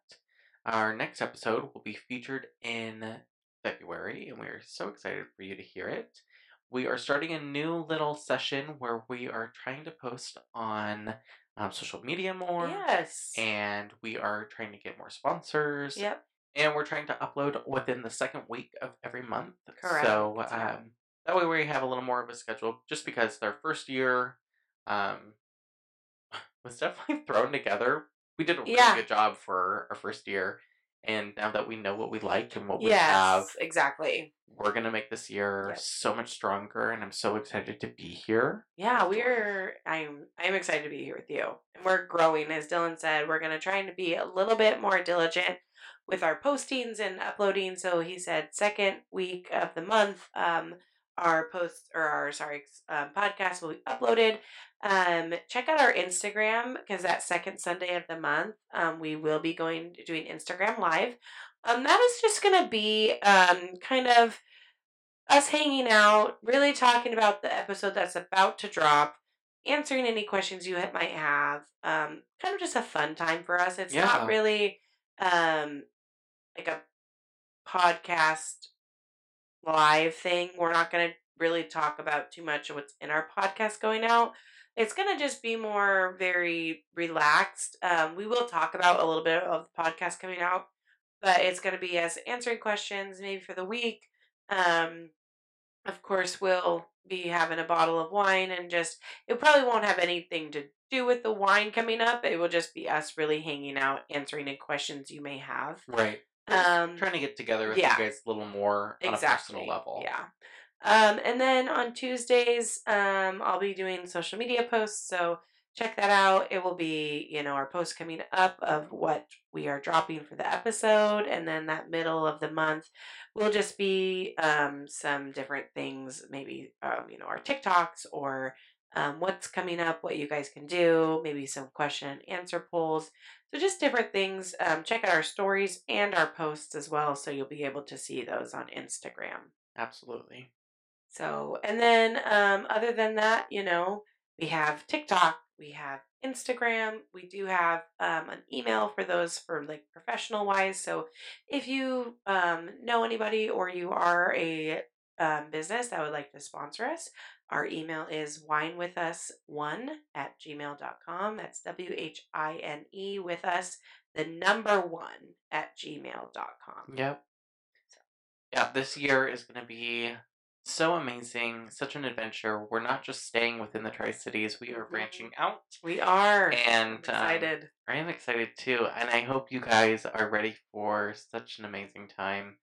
our next episode will be featured in February, and we're so excited for you to hear it. We are starting a new little session where we are trying to post on um, social media more. Yes. And we are trying to get more sponsors. Yep. And we're trying to upload within the second week of every month. Correct. So um, that way we have a little more of a schedule just because their first year um, was definitely thrown together. We did a really Yeah. good job for our first year. And now that we know what we like and what we Yes. have, Exactly. we're going to make this year Yep. so much stronger. And I'm so excited to be here. Yeah, we're I'm I'm excited to be here with you. And we're growing, as Dylan said. We're gonna try and be a little bit more diligent with our postings and uploading. So he said second week of the month, um, our posts or our sorry um, podcast will be uploaded. Um, check out our Instagram because that second Sunday of the month, um, we will be going doing Instagram live. Um, that is just gonna be um kind of us hanging out, really talking about the episode that's about to drop, answering any questions you might have. Um, kind of just a fun time for us. It's Yeah. not really um like a podcast live thing. We're not going to really talk about too much of what's in our podcast going out. It's going to just be more very relaxed. Um, we will talk about a little bit of the podcast coming out, but it's going to be us answering questions maybe for the week. Um, of course, we'll be having a bottle of wine and just, it probably won't have anything to do with the wine coming up. It will just be us really hanging out, answering any questions you may have. Right. Um, trying to get together with yeah. you guys a little more on a personal level. Yeah. Um, and then on Tuesdays, um, I'll be doing social media posts. So check that out. It will be, you know, our post coming up of what we are dropping for the episode. And then that middle of the month will just be um, some different things, maybe, um, you know, our TikToks or um, what's coming up, what you guys can do, maybe some question and answer polls. So just different things. Um, check out our stories and our posts as well, so you'll be able to see those on Instagram. Absolutely. So, and then um, other than that, you know, we have TikTok, we have Instagram, we do have um, an email for those for like professional wise. So, if you um, know anybody or you are a um, business that would like to sponsor us, our email is whinewithus1 at gmail.com. That's W H I N E with us, the number one at gmail.com. Yep. Yeah, this year is going to be so amazing, such an adventure. We're not just staying within the Tri Cities, we are branching out. We are And, I'm um, excited. I am excited too, and I hope you guys are ready for such an amazing time.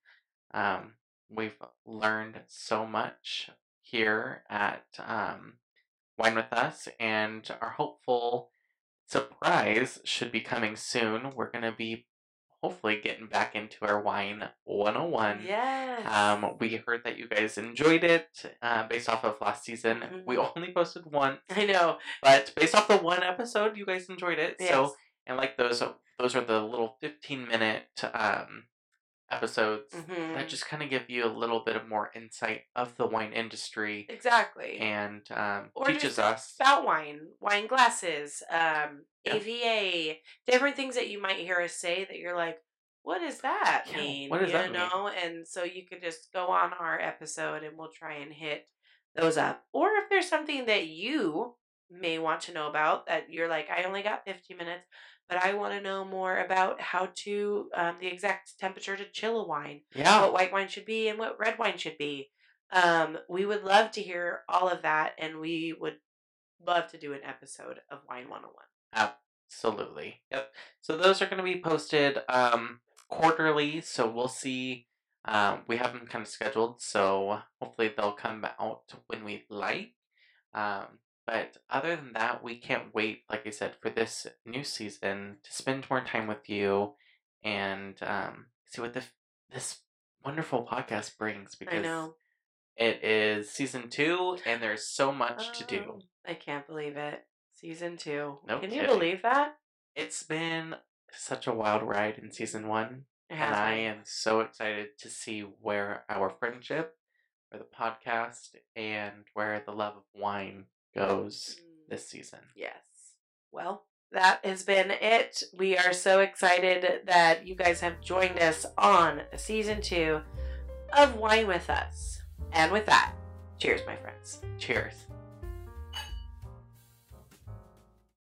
Um, we've learned so much here at um, Whine with Us, and our hopeful surprise should be coming soon. We're going to be hopefully getting back into our Wine 101. yes. Um, we heard that you guys enjoyed it uh, based off of last season. We only posted one, I know. but based off the one episode, you guys enjoyed it. Yes. So and like those those are the little 15 minute um episodes Mhm. that just kind of give you a little bit of more insight of the wine industry exactly. and um, Or teaches us about wine, wine glasses, um, Yeah. AVA, different things that you might hear us say that you're like, what does that Yeah, mean? what does you that mean? know? And so you can just go on our episode and we'll try and hit those up. Or if there's something that you may want to know about that you're like, I only got 15 minutes, but I want to know more about how to, um, the exact temperature to chill a wine. yeah what white wine should be and what red wine should be. Um, we would love to hear all of that, and we would love to do an episode of Wine 101. absolutely yep so those are going to be posted um quarterly so we'll see um we have them kind of scheduled so hopefully they'll come out when we like um but other than that we can't wait like i said for this new season to spend more time with you and um see what the, this wonderful podcast brings I because know. it is season two and there's so much to do Oh, I can't believe it. Season two. No Can you kidding. believe that? it's been such a wild ride in season one and I am so excited to see where our friendship, where the podcast, and where the love of wine goes Mm, this season. Yes. Well, that has been it. We are so excited that you guys have joined us on season two of Whine with Us. And with that, cheers, my friends. Cheers.